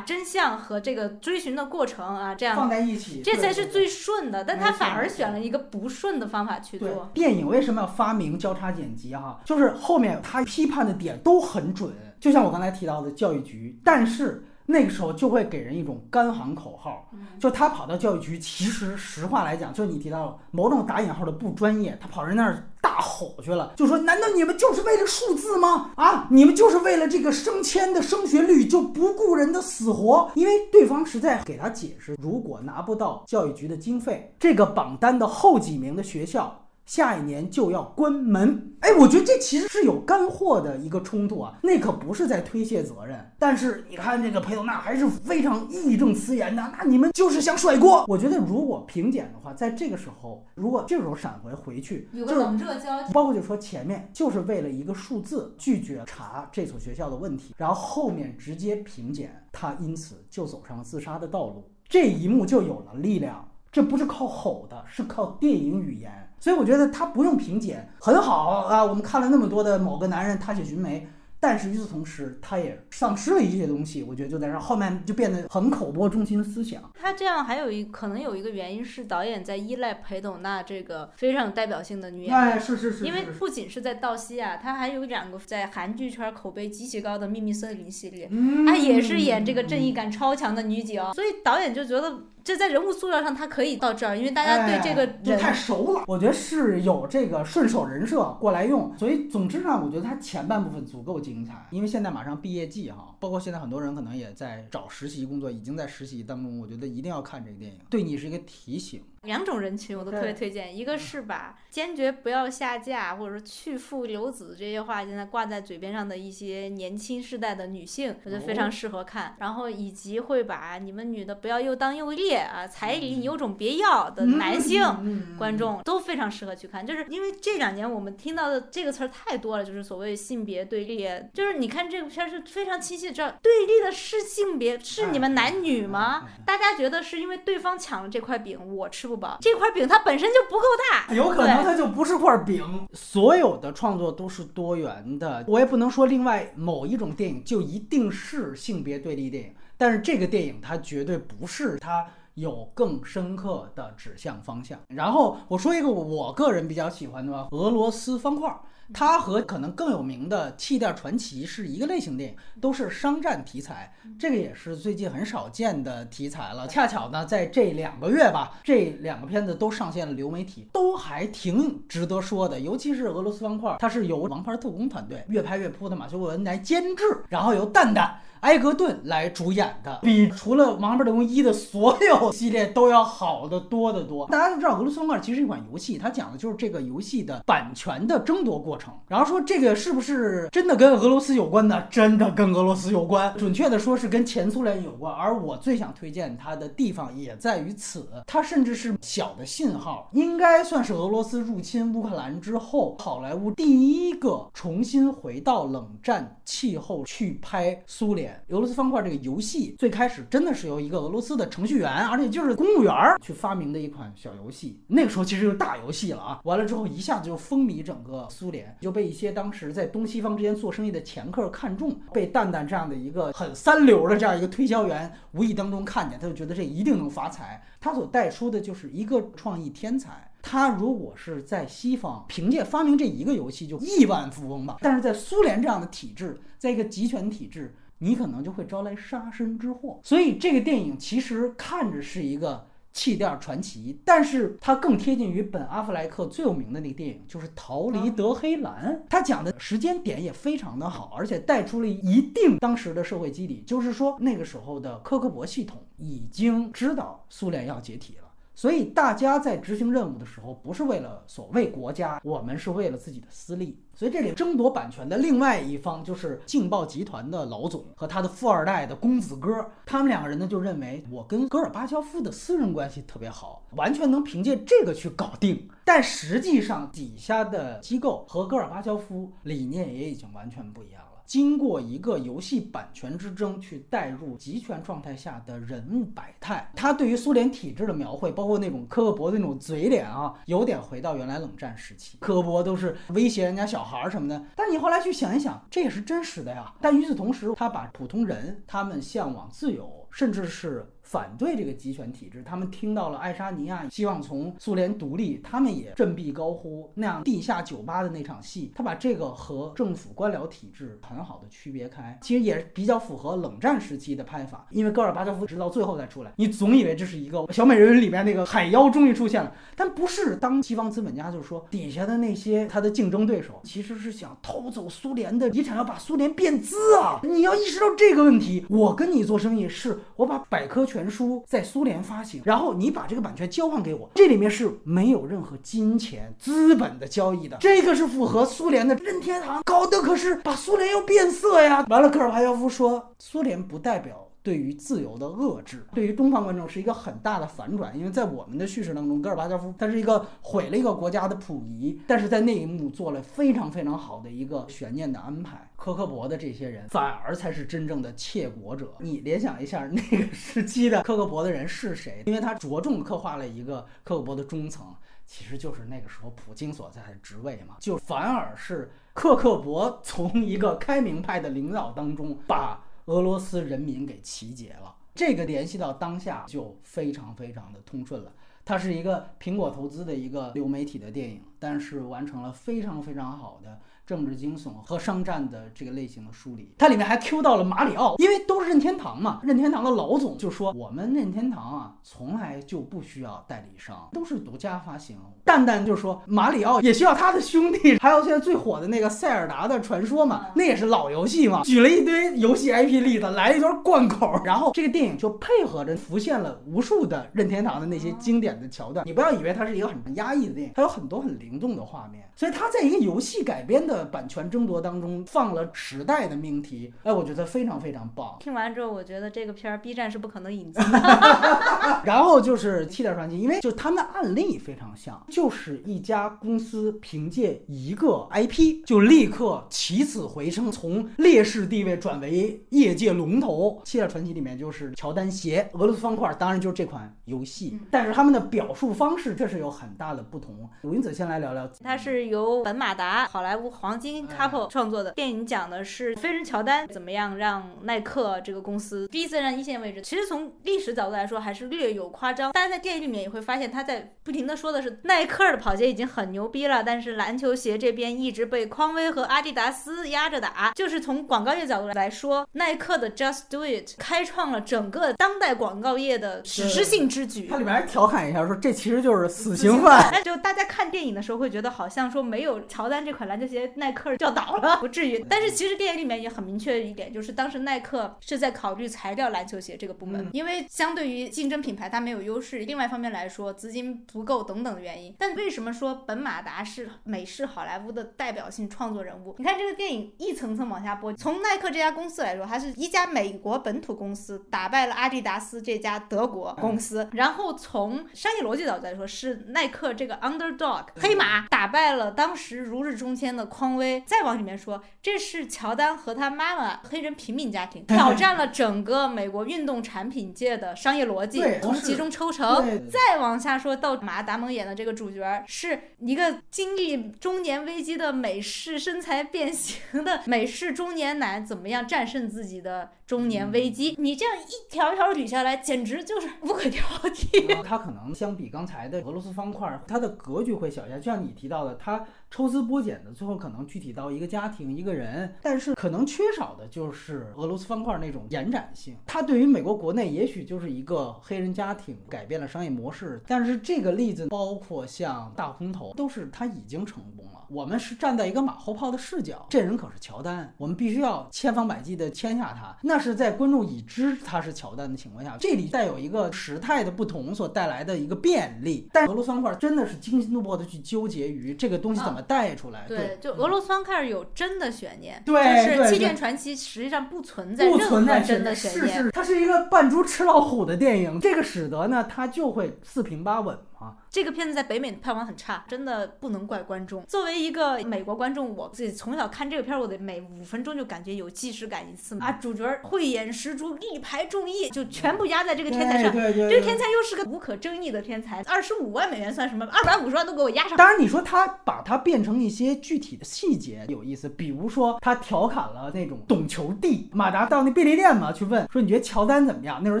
真相和这个追寻的过程啊，这样放在一起，这才。是最顺的，但他反而选了一个不顺的方法去做。电影为什么要发明交叉剪辑？哈，就是后面他批判的点都很准，就像我刚才提到的教育局，但是。那个时候就会给人一种干喊口号，就他跑到教育局，其实实话来讲，就你提到某种打引号的不专业，他跑人那儿大吼去了，就说：难道你们就是为了数字吗？啊，你们就是为了这个升迁的升学率就不顾人的死活？因为对方实在给他解释，如果拿不到教育局的经费，这个榜单的后几名的学校。下一年就要关门，哎，我觉得这其实是有干货的一个冲突啊，那可不是在推卸责任。但是你看这个裴斗娜还是非常义正辞严的，那你们就是想甩锅。我觉得如果评检的话，在这个时候，如果这时候闪回回去，有个冷热交，包括就说前面就是为了一个数字拒绝查这所学校的问题，然后后面直接评检，他因此就走上了自杀的道路，这一幕就有了力量。这不是靠吼的，是靠电影语言。所以我觉得他不用评检很好啊。我们看了那么多的某个男人踏雪寻梅。但是与此同时，他也丧失了一些东西。我觉得就在这后面就变得很口播中心思想。他这样还有一可能有一个原因是导演在依赖裴斗娜这个非常有代表性的女演员。哎，是是是。因为不仅是在道西啊，他还有两个在韩剧圈口碑极其高的《秘密森林》系列，他也是演这个正义感超强的女警。所以导演就觉得这在人物塑造上他可以到这儿，因为大家对这个人太熟了。我觉得是有这个顺手人设过来用。所以总之呢，我觉得他前半部分足够精。精彩，因为现在马上毕业季哈，包括现在很多人可能也在找实习工作，已经在实习当中。我觉得一定要看这个电影，对你是一个提醒。两种人群我都特别推荐，一个是把坚决不要下嫁或者说去父留子这些话现在挂在嘴边上的一些年轻世代的女性，我觉得非常适合看。然后以及会把你们女的不要又当又烈啊，彩礼你有种别要的男性观众都非常适合去看。就是因为这两年我们听到的这个词儿太多了，就是所谓性别对立，就是你看这个片是非常清晰的知道对立的是性别，是你们男女吗？大家觉得是因为对方抢了这块饼，我吃不。这块饼它本身就不够大，有可能它就不是块饼。所有的创作都是多元的，我也不能说另外某一种电影就一定是性别对立电影，但是这个电影它绝对不是，它有更深刻的指向方向。然后我说一个我个人比较喜欢的吧，俄罗斯方块。它和可能更有名的《气垫传奇》是一个类型电影，都是商战题材。这个也是最近很少见的题材了。恰巧呢，在这两个月吧，这两个片子都上线了流媒体，都还挺值得说的。尤其是《俄罗斯方块》，它是由《王牌特工》团队越拍越扑的马修·沃恩来监制，然后由蛋蛋。埃格顿来主演的，比除了《王牌特工一》的所有系列都要好的多得多。大家都知道，《俄罗斯方块》其实是一款游戏，它讲的就是这个游戏的版权的争夺过程。然后说这个是不是真的跟俄罗斯有关呢？真的跟俄罗斯有关，准确的说是跟前苏联有关。而我最想推荐它的地方也在于此，它甚至是小的信号，应该算是俄罗斯入侵乌克兰之后，好莱坞第一个重新回到冷战气候去拍苏联。俄罗斯方块这个游戏最开始真的是由一个俄罗斯的程序员，而且就是公务员去发明的一款小游戏。那个时候其实就是大游戏了啊！完了之后一下子就风靡整个苏联，就被一些当时在东西方之间做生意的掮客看中，被蛋蛋这样的一个很三流的这样一个推销员无意当中看见，他就觉得这一定能发财。他所带出的就是一个创意天才。他如果是在西方凭借发明这一个游戏就亿万富翁吧，但是在苏联这样的体制，在一个集权体制。你可能就会招来杀身之祸，所以这个电影其实看着是一个气垫传奇，但是它更贴近于本阿弗莱克最有名的那个电影，就是《逃离德黑兰》。它讲的时间点也非常的好，而且带出了一定当时的社会基底，就是说那个时候的科克伯系统已经知道苏联要解体了。所以大家在执行任务的时候，不是为了所谓国家，我们是为了自己的私利。所以这里争夺版权的另外一方就是劲爆集团的老总和他的富二代的公子哥，他们两个人呢就认为我跟戈尔巴乔夫的私人关系特别好，完全能凭借这个去搞定。但实际上底下的机构和戈尔巴乔夫理念也已经完全不一样了。经过一个游戏版权之争，去带入集权状态下的人物百态，他对于苏联体制的描绘，包括那种科博的那种嘴脸啊，有点回到原来冷战时期，科博都是威胁人家小孩什么的。但你后来去想一想，这也是真实的呀。但与此同时，他把普通人他们向往自由，甚至是。反对这个集权体制，他们听到了爱沙尼亚希望从苏联独立，他们也振臂高呼。那样地下酒吧的那场戏，他把这个和政府官僚体制很好的区别开，其实也比较符合冷战时期的拍法。因为戈尔巴乔夫直到最后再出来，你总以为这是一个小美人鱼里面那个海妖终于出现了，但不是。当西方资本家就说底下的那些他的竞争对手其实是想偷走苏联的遗产，要把苏联变资啊！你要意识到这个问题，我跟你做生意是我把百科全。全书在苏联发行，然后你把这个版权交换给我，这里面是没有任何金钱资本的交易的，这个是符合苏联的任天堂搞的，可是把苏联要变色呀！完了，戈尔巴乔夫说，苏联不代表。对于自由的遏制，对于东方观众是一个很大的反转，因为在我们的叙事当中，戈尔巴乔夫他是一个毁了一个国家的溥仪，但是在那一幕做了非常非常好的一个悬念的安排。科克伯的这些人反而才是真正的窃国者。你联想一下那个时期的科克伯的人是谁？因为他着重刻画了一个科克伯的中层，其实就是那个时候普京所在的职位嘛，就反而是克克伯从一个开明派的领导当中把。俄罗斯人民给集结了，这个联系到当下就非常非常的通顺了。它是一个苹果投资的一个流媒体的电影，但是完成了非常非常好的。政治惊悚和商战的这个类型的梳理，它里面还 Q 到了马里奥，因为都是任天堂嘛。任天堂的老总就说：“我们任天堂啊，从来就不需要代理商，都是独家发行。”蛋蛋就说：“马里奥也需要他的兄弟，还有现在最火的那个塞尔达的传说嘛，那也是老游戏嘛。”举了一堆游戏 IP 例子，来一段贯口，然后这个电影就配合着浮现了无数的任天堂的那些经典的桥段。你不要以为它是一个很压抑的电影，它有很多很灵动的画面，所以它在一个游戏改编的。版权争夺当中放了时代的命题，哎，我觉得非常非常棒。听完之后，我觉得这个片儿 B 站是不可能引进的。*laughs* 然后就是《七点传奇》，因为就他们的案例非常像，就是一家公司凭借一个 IP 就立刻起死回生，从劣势地位转为业界龙头。《七点传奇》里面就是乔丹鞋，俄罗斯方块当然就是这款游戏，但是他们的表述方式确实有很大的不同。鲁英子先来聊聊，它是由本马达好莱坞。黄金 couple 创作的电影，讲的是飞人乔丹怎么样让耐克这个公司第一次站一线位置。其实从历史角度来说，还是略有夸张。大家在电影里面也会发现，他在不停的说的是耐克的跑鞋已经很牛逼了，但是篮球鞋这边一直被匡威和阿迪达斯压着打。就是从广告业角度来说，耐克的 Just Do It 开创了整个当代广告业的史诗性之举。它里面还调侃一下说，这其实就是死刑犯。就大家看电影的时候会觉得好像说没有乔丹这款篮球鞋，耐克就要倒了，不至于。但是其实电影里面也很明确的一点，就是当时耐克是在考虑裁掉篮球鞋这个部门，因为相对于竞争品牌它没有优势。另外一方面来说，资金不够等等的原因。但为什么说本马达是美式好莱坞的代表性创作人物？你看这个电影一层层往下播，从耐克这家公司来说，它是一家美国本土公司打败了阿迪达斯这家德国公司，然后从商业逻辑角度来说，是耐克这个 underdog 黑马打败了当时如日中天的匡匡威。再往里面说，这是乔丹和他妈妈黑人平民家庭挑战了整个美国运动产品界的商业逻辑，从集中抽成。再往下说到马达蒙演的这个主角，是一个经历中年危机的美式身材变形的美式中年男，怎么样战胜自己的中年危机？你这样一条一条捋下来，简直就是无可挑剔。他可能相比刚才的俄罗斯方块，它的格局会小一些。就像你提到的，它。抽丝剥茧的，最后可能具体到一个家庭、一个人，但是可能缺少的就是俄罗斯方块那种延展性。它对于美国国内也许就是一个黑人家庭改变了商业模式，但是这个例子包括像大空头，都是他已经成功了。我们是站在一个马后炮的视角，这人可是乔丹，我们必须要千方百计的签下他。那是在观众已知他是乔丹的情况下，这里带有一个时态的不同所带来的一个便利。但俄罗斯方块真的是惊心动魄的去纠结于这个东西怎么。带出来，对，就俄罗斯方块有真的悬念，对，就是《气垫传奇》实际上不存在不存在真的悬念，是是，它是一个扮猪吃老虎的电影，这个使得呢，它就会四平八稳嘛。这个片子在北美的票房很差，真的不能怪观众。作为一个美国观众，我自己从小看这个片儿，我得每五分钟就感觉有即视感一次嘛。啊，主角慧眼识珠，力排众议，就全部压在这个天才上。对对对，这个天才又是个无可争议的天才，二十五万美元算什么？二百五十万都给我压上。当然，你说他把它变成一些具体的细节有意思，比如说他调侃了那种懂球帝马达到那便利店嘛，去问说你觉得乔丹怎么样？那时候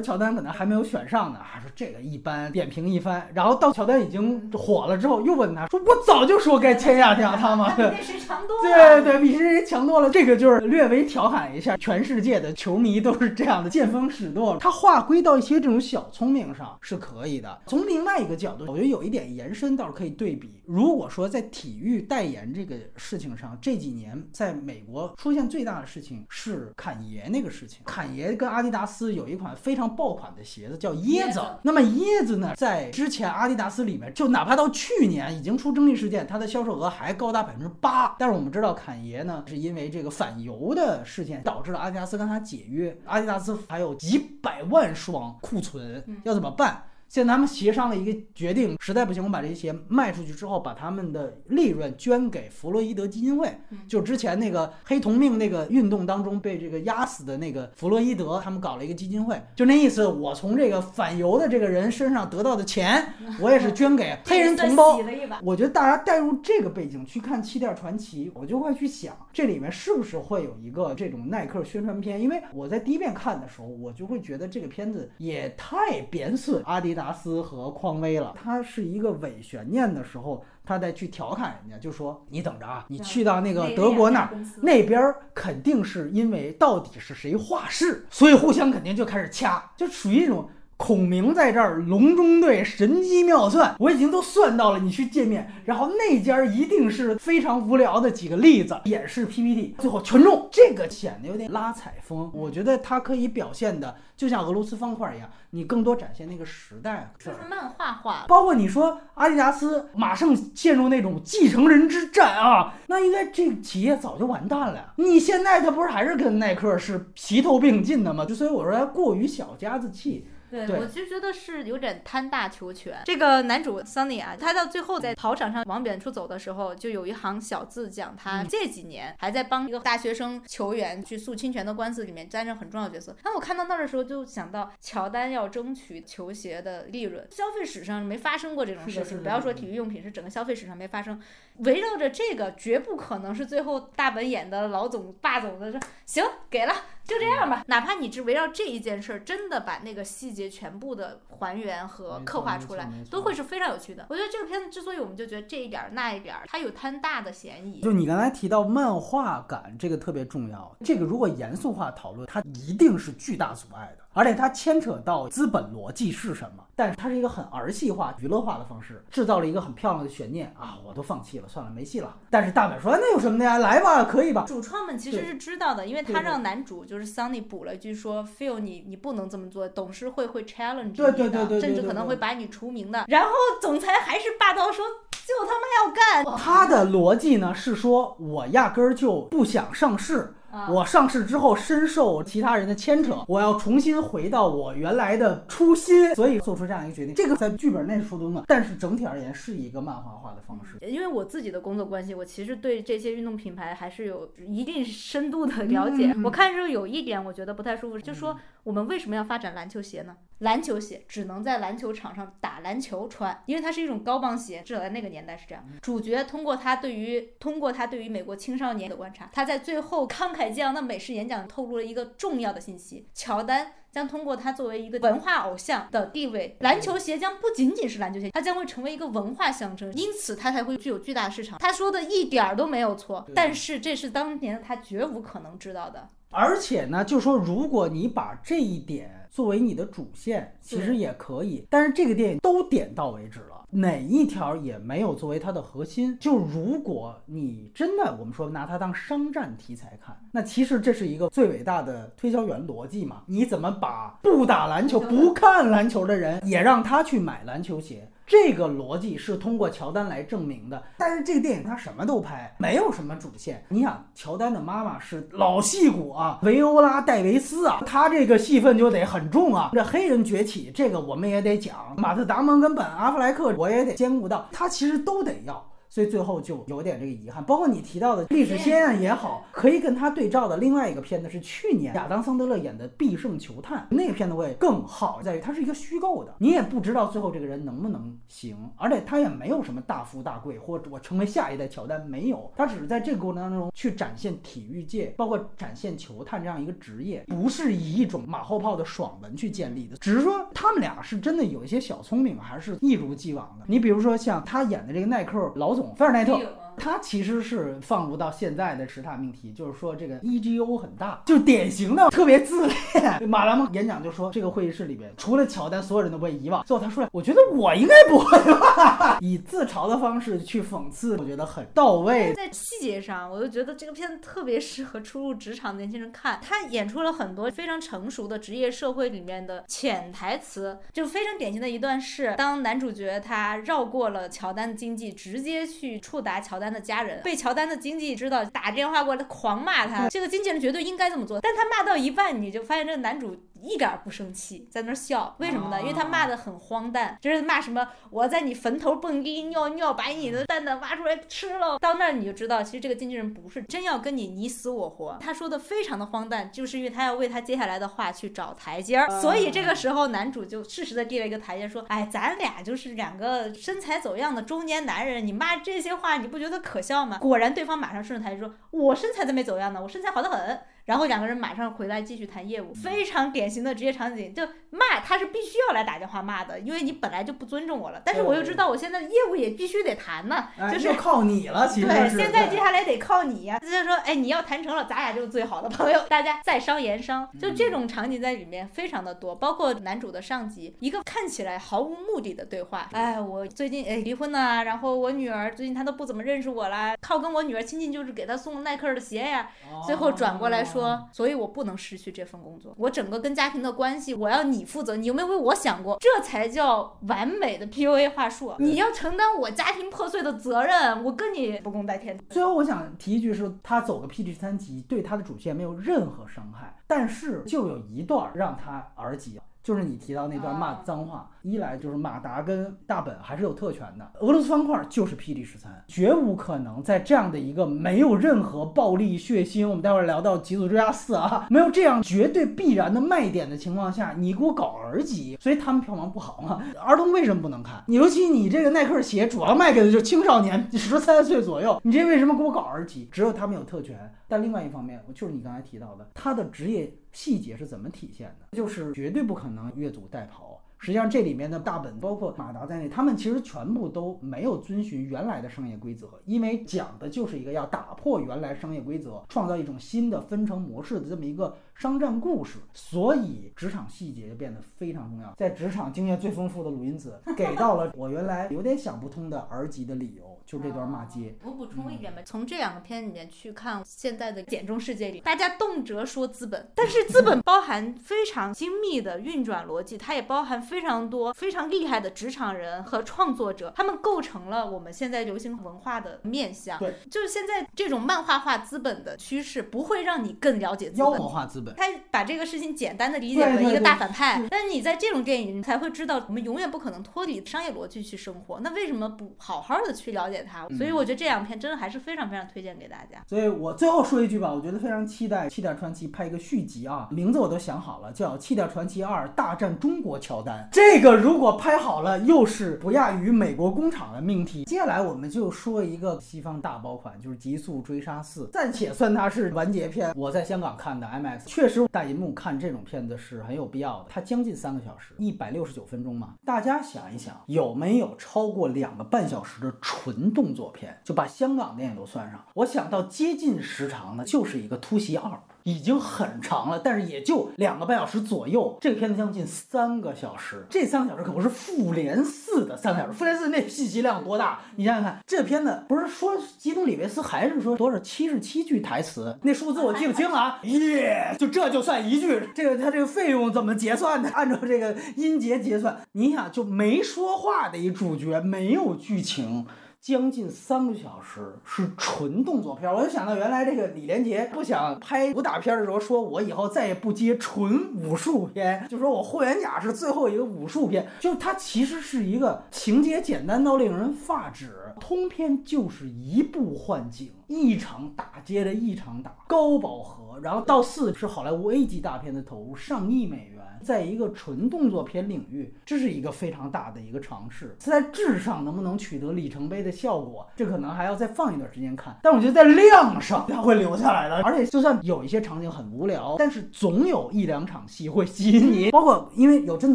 乔丹可能还没有选上呢，啊，说这个一般，点评一番。然后到乔丹已经火。了之后又问他说：“我早就说该签下他吗？” *laughs* 比谁强多了。对对，比谁强多了。这个就是略微调侃一下，全世界的球迷都是这样的，见风使舵。他划归到一些这种小聪明上是可以的。从另外一个角度，我觉得有一点延伸倒是可以对比。如果说在体育代言这个事情上，这几年在美国出现最大的事情是侃爷那个事情。侃爷跟阿迪达斯有一款非常爆款的鞋子叫椰子。那么椰子呢，在之前阿迪阿迪达斯里面，就哪怕到去年已经出争议事件，它的销售额还高达百分之八。但是我们知道，侃爷呢是因为这个反犹的事件，导致了阿迪达斯跟他解约。阿迪达斯还有几百万双库存，要怎么办？现在他们协商了一个决定，实在不行，我把这些鞋卖出去之后，把他们的利润捐给弗洛伊德基金会。就之前那个黑童命那个运动当中被这个压死的那个弗洛伊德，他们搞了一个基金会，就那意思。我从这个反犹的这个人身上得到的钱，我也是捐给 *laughs* 黑人同胞。我觉得大家带入这个背景去看《气垫传奇》，我就会去想，这里面是不是会有一个这种耐克宣传片？因为我在第一遍看的时候，我就会觉得这个片子也太贬损阿迪。达斯和匡威了，他是一个伪悬念的时候，他再去调侃人家，就说你等着啊，你去到那个德国那儿，那边肯定是因为到底是谁画室，所以互相肯定就开始掐，就属于一种。孔明在这儿隆中对，神机妙算，我已经都算到了。你去见面，然后那家一定是非常无聊的几个例子演示 PPT，最后全中。这个显得有点拉踩风。我觉得它可以表现的就像俄罗斯方块一样，你更多展现那个时代。就是漫画化。包括你说阿迪达斯马上陷入那种继承人之战啊，那应该这个企业早就完蛋了。你现在它不是还是跟耐克是齐头并进的吗？就所以我说它过于小家子气。对，我就觉得是有点贪大求全。这个男主 Sunny 啊，他到最后在跑场上往远处走的时候，就有一行小字讲他这几年还在帮一个大学生球员去诉侵权的官司里面担任很重要的角色。当我看到那儿的时候，就想到乔丹要争取球鞋的利润，消费史上没发生过这种事情。不要说体育用品，是整个消费史上没发生。围绕着这个，绝不可能是最后大本演的老总霸总的说行给了。就这样吧，哪怕你只围绕这一件事儿，真的把那个细节全部的还原和刻画出来，都会是非常有趣的。我觉得这个片子之所以我们就觉得这一点儿那一点儿，它有贪大的嫌疑。就你刚才提到漫画感，这个特别重要。这个如果严肃化讨论，它一定是巨大阻碍的。而且它牵扯到资本逻辑是什么，但是它是一个很儿戏化、娱乐化的方式，制造了一个很漂亮的悬念啊！我都放弃了，算了，没戏了。但是大本说那有什么的呀？来吧，可以吧？主创们其实是知道的，因为他让男主就是 Sunny 补了一句说，Phil 你你不能这么做，董事会会 challenge 你的，甚至可能会把你除名的。然后总裁还是霸道说，就他妈要干。他的逻辑呢是说，我压根儿就不想上市。我上市之后深受其他人的牵扯，我要重新回到我原来的初心，所以做出这样一个决定。这个在剧本内是说的通的，但是整体而言是一个漫画化的方式。因为我自己的工作关系，我其实对这些运动品牌还是有一定深度的了解。我看时候有一点我觉得不太舒服，就是说我们为什么要发展篮球鞋呢？篮球鞋只能在篮球场上打篮球穿，因为它是一种高帮鞋，至少在那个年代是这样。主角通过他对于通过他对于美国青少年的观察，他在最后慷慨激昂的美式演讲透露了一个重要的信息：乔丹将通过他作为一个文化偶像的地位，篮球鞋将不仅仅是篮球鞋，它将会成为一个文化象征，因此它才会具有巨大市场。他说的一点儿都没有错，但是这是当年他绝无可能知道的。而且呢，就说如果你把这一点。作为你的主线，其实也可以，但是这个电影都点到为止了，哪一条也没有作为它的核心。就如果你真的，我们说拿它当商战题材看，那其实这是一个最伟大的推销员逻辑嘛？你怎么把不打篮球、不看篮球的人也让他去买篮球鞋？这个逻辑是通过乔丹来证明的，但是这个电影他什么都拍，没有什么主线。你想，乔丹的妈妈是老戏骨啊，维欧拉·戴维斯啊，他这个戏份就得很重啊。这黑人崛起，这个我们也得讲。马特·达蒙跟本·阿弗莱克，我也得兼顾到，他其实都得要。所以最后就有点这个遗憾，包括你提到的历史先案也好，可以跟他对照的另外一个片子是去年亚当桑德勒演的《必胜球探》，那个片子我也更好在于它是一个虚构的，你也不知道最后这个人能不能行，而且他也没有什么大富大贵或者我成为下一代乔丹，没有，他只是在这个过程当中去展现体育界，包括展现球探这样一个职业，不是以一种马后炮的爽文去建立的，只是说他们俩是真的有一些小聪明，还是一如既往的。你比如说像他演的这个耐克老总。菲尔奈特。他其实是放入到现在的十大命题，就是说这个 ego 很大，就典型的特别自恋。马兰演讲就说，这个会议室里边除了乔丹，所有人都被遗忘。最后他说，我觉得我应该不会吧，*laughs* 以自嘲的方式去讽刺，我觉得很到位。在细节上，我就觉得这个片子特别适合初入职场的年轻人看。他演出了很多非常成熟的职业社会里面的潜台词，就非常典型的一段是，当男主角他绕过了乔丹的经济，直接去触达乔丹。的家人被乔丹的经纪知道，打电话过来狂骂他。这个经纪人绝对应该这么做，但他骂到一半，你就发现这个男主。一点不生气，在那笑，为什么呢？因为他骂的很荒诞，就是骂什么我在你坟头蹦迪尿尿，把你的蛋蛋挖出来吃了。到那儿你就知道，其实这个经纪人不是真要跟你你死我活，他说的非常的荒诞，就是因为他要为他接下来的话去找台阶儿。所以这个时候男主就适时的递了一个台阶，说：“哎，咱俩就是两个身材走样的中年男人，你骂这些话你不觉得可笑吗？”果然对方马上顺着台阶说：“我身材都没走样呢，我身材好得很。”然后两个人马上回来继续谈业务，非常典型的职业场景，就骂他是必须要来打电话骂的，因为你本来就不尊重我了，但是我又知道我现在业务也必须得谈呢，就是靠你了，其实对，现在接下来得靠你呀，就是说，哎，你要谈成了，咱俩就是最好的朋友，大家在商言商，就这种场景在里面非常的多，包括男主的上级一个看起来毫无目的的对话，哎，我最近哎离婚了，然后我女儿最近她都不怎么认识我啦，靠跟我女儿亲近就是给她送耐克的鞋呀，最后转过来说。说，所以我不能失去这份工作。我整个跟家庭的关系，我要你负责。你有没有为我想过？这才叫完美的 PUA 话术。你要承担我家庭破碎的责任，我跟你不共戴天。最后，我想提一句，是他走个 PG 三级，对他的主线没有任何伤害。但是，就有一段让他儿急。就是你提到那段骂脏话。一来就是马达跟大本还是有特权的，俄罗斯方块就是霹雳十三，绝无可能在这样的一个没有任何暴力血腥，我们待会儿聊到《极速追杀四》啊，没有这样绝对必然的卖点的情况下，你给我搞儿级，所以他们票房不好嘛。儿童为什么不能看？你尤其你这个耐克鞋主要卖给的就是青少年，十三岁左右，你这为什么给我搞儿级？只有他们有特权。但另外一方面，就是你刚才提到的，他的职业细节是怎么体现的？就是绝对不可能越俎代庖。实际上，这里面的大本包括马达在内，他们其实全部都没有遵循原来的商业规则，因为讲的就是一个要打破原来商业规则，创造一种新的分成模式的这么一个商战故事。所以，职场细节就变得非常重要。在职场经验最丰富的鲁因子，*laughs* 给到了我原来有点想不通的儿级的理由。就这段骂街，我补充一点吧。从这两个片里面去看，现在的简中世界里，大家动辄说资本，但是资本包含非常精密的运转逻辑，它也包含非常多非常厉害的职场人和创作者，他们构成了我们现在流行文化的面相。对，就是现在这种漫画化资本的趋势，不会让你更了解资本。妖魔化资本，他把这个事情简单的理解为一个大反派。但是你在这种电影，你才会知道，我们永远不可能脱离商业逻辑去生活。那为什么不好好的去了解它？所以我觉得。这两片真的还是非常非常推荐给大家。所以我最后说一句吧，我觉得非常期待《气垫传奇》拍一个续集啊，名字我都想好了，叫《气垫传奇二大战中国乔丹》。这个如果拍好了，又是不亚于美国工厂的命题。接下来我们就说一个西方大爆款，就是《极速追杀四》，暂且算它是完结篇。我在香港看的 MX，确实大银幕看这种片子是很有必要的。它将近三个小时，一百六十九分钟嘛。大家想一想，有没有超过两个半小时的纯动作片？就把香港电影都算上，我想到接近时长的，就是一个突袭二，已经很长了，但是也就两个半小时左右。这个片子将近三个小时，这三个小时可不是复联四的三个小时，复联四那信息量多大？你想想看，这片子不是说基努里维斯还是说多少七十七句台词？那数字我记不清了啊！耶，就这就算一句，这个他这个费用怎么结算的？按照这个音节结算，你想就没说话的一主角，没有剧情。将近三个小时是纯动作片，我就想到原来这个李连杰不想拍武打片的时候，说我以后再也不接纯武术片，就说我霍元甲是最后一个武术片，就它其实是一个情节简单到令人发指，通篇就是一步换景，一场打接着一场打，高饱和，然后到四是好莱坞 A 级大片的投入，上亿美元。在一个纯动作片领域，这是一个非常大的一个尝试。在质上能不能取得里程碑的效果，这可能还要再放一段时间看。但我觉得在量上，它会留下来的。而且，就算有一些场景很无聊，但是总有一两场戏会吸引你。包括因为有甄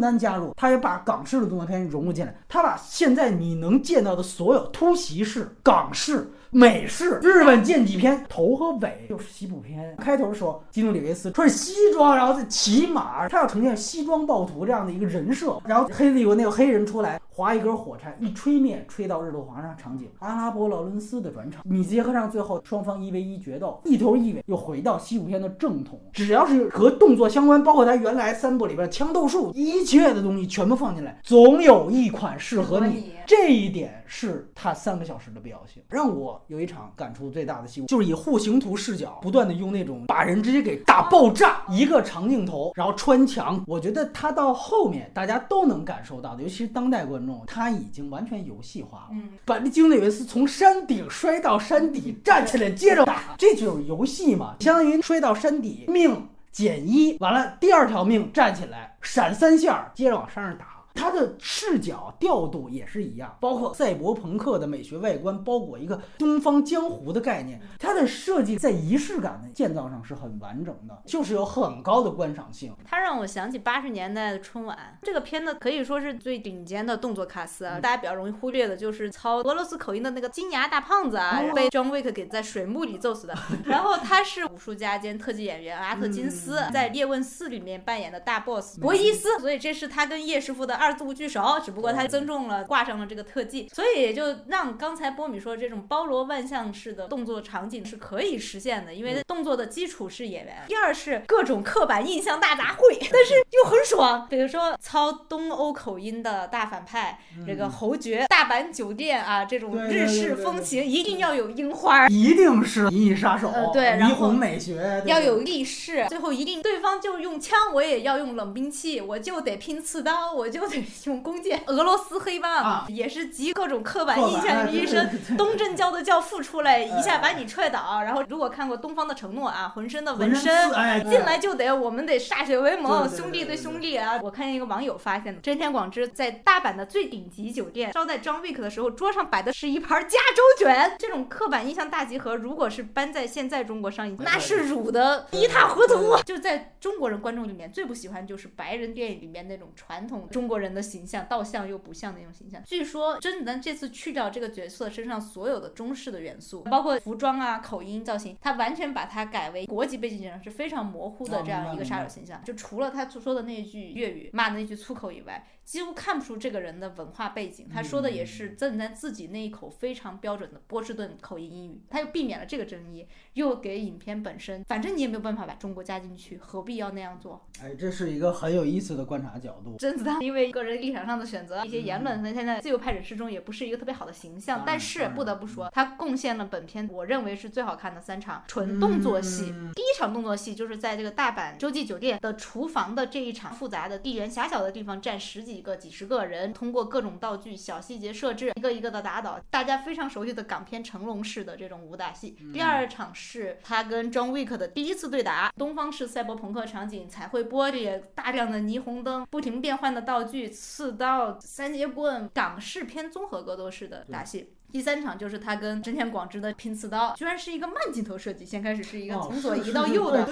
丹加入，他也把港式的动作片融入进来。他把现在你能见到的所有突袭式港式。美式、日本剑戟片头和尾就是西部片。开头说基努里维斯穿着西装，然后在骑马，他要呈现西装暴徒这样的一个人设。然后黑子有那个黑人出来。划一根火柴，一吹灭，吹到日落华上场景。阿拉伯劳伦斯的转场，你结合上最后双方一 v 一决斗，一头一尾又回到西部片的正统。只要是和动作相关，包括他原来三部里边枪斗术，一切的东西全部放进来，总有一款适合你。这一点是他三个小时的必要性。让我有一场感触最大的戏，就是以户型图视角，不断的用那种把人直接给打爆炸，一个长镜头，然后穿墙。我觉得他到后面大家都能感受到的，尤其是当代观众。他已经完全游戏化了，嗯，把那基努里维斯从山顶摔到山底，站起来接着打，这就是游戏嘛，相当于摔到山底命减一，完了第二条命站起来闪三下，接着往山上打。它的视角调度也是一样，包括赛博朋克的美学外观，包裹一个东方江湖的概念。它的设计在仪式感的建造上是很完整的，就是有很高的观赏性。它让我想起八十年代的春晚，这个片子可以说是最顶尖的动作卡司啊。大家比较容易忽略的就是操俄罗斯口音的那个金牙大胖子啊，被 John Wick 给在水幕里揍死的。*laughs* 然后他是武术家兼特技演员阿特金斯，在《叶问四》里面扮演的大 boss 博伊斯，所以这是他跟叶师傅的。二度聚首，只不过他增重了，挂上了这个特技，所以也就让刚才波米说这种包罗万象式的动作场景是可以实现的，因为动作的基础是演员。第二是各种刻板印象大杂烩，*laughs* 但是又很爽。比如说操东欧口音的大反派，这个侯爵，大阪酒店啊，这种日式风情一定要有樱花，一定是银翼杀手，对，霓虹美学要有力士，最后一定对方就用枪，我也要用冷兵器，我就得拼刺刀，我就得 *laughs* 用弓箭。俄罗斯黑帮也是集各种刻板印象于一身，东正教的教父出来一下把你踹倒，然后如果看过《东方的承诺》啊，浑身的纹身，进来就得我们得歃血为盟，兄弟对兄弟啊！我看见一个网友发现的，真田广之在大阪的最顶级酒店招待张 Wick 的时候，桌上摆的是一盘加州卷，这种刻板印象大集合，如果是搬在现在中国上映，那是辱的一塌糊涂。就在中国人观众里面最不喜欢就是白人电影里面那种传统中国人的形象，倒像又不像那种形象。据说甄子丹这次去掉这个角色身上所有的中式的元素，包括服装啊、口音、造型，他完全把它改为国籍背景上是非常模糊的这样一个杀手形象。就除了他说的那句粤语骂的那句粗口以外。几乎看不出这个人的文化背景，他说的也是曾丹自己那一口非常标准的波士顿口音英语，他又避免了这个争议，又给影片本身，反正你也没有办法把中国加进去，何必要那样做？哎，这是一个很有意思的观察角度。甄子丹因为个人立场上的选择，一些言论，那现在自由派人士中也不是一个特别好的形象，但是不得不说，他贡献了本片我认为是最好看的三场纯动作戏。第一场动作戏就是在这个大阪洲际酒店的厨房的这一场复杂的地缘狭小的地方，站十几。几个几十个人，通过各种道具、小细节设置，一个一个的打倒大家非常熟悉的港片成龙式的这种武打戏。第二场是他跟 John Wick 的第一次对打，东方式赛博朋克场景，彩绘玻璃，大量的霓虹灯，不停变换的道具，刺刀、三节棍，港式偏综合格斗式的打戏。第三场就是他跟真田广之的拼刺刀，居然是一个慢镜头设计。先开始是一个从左移到右的，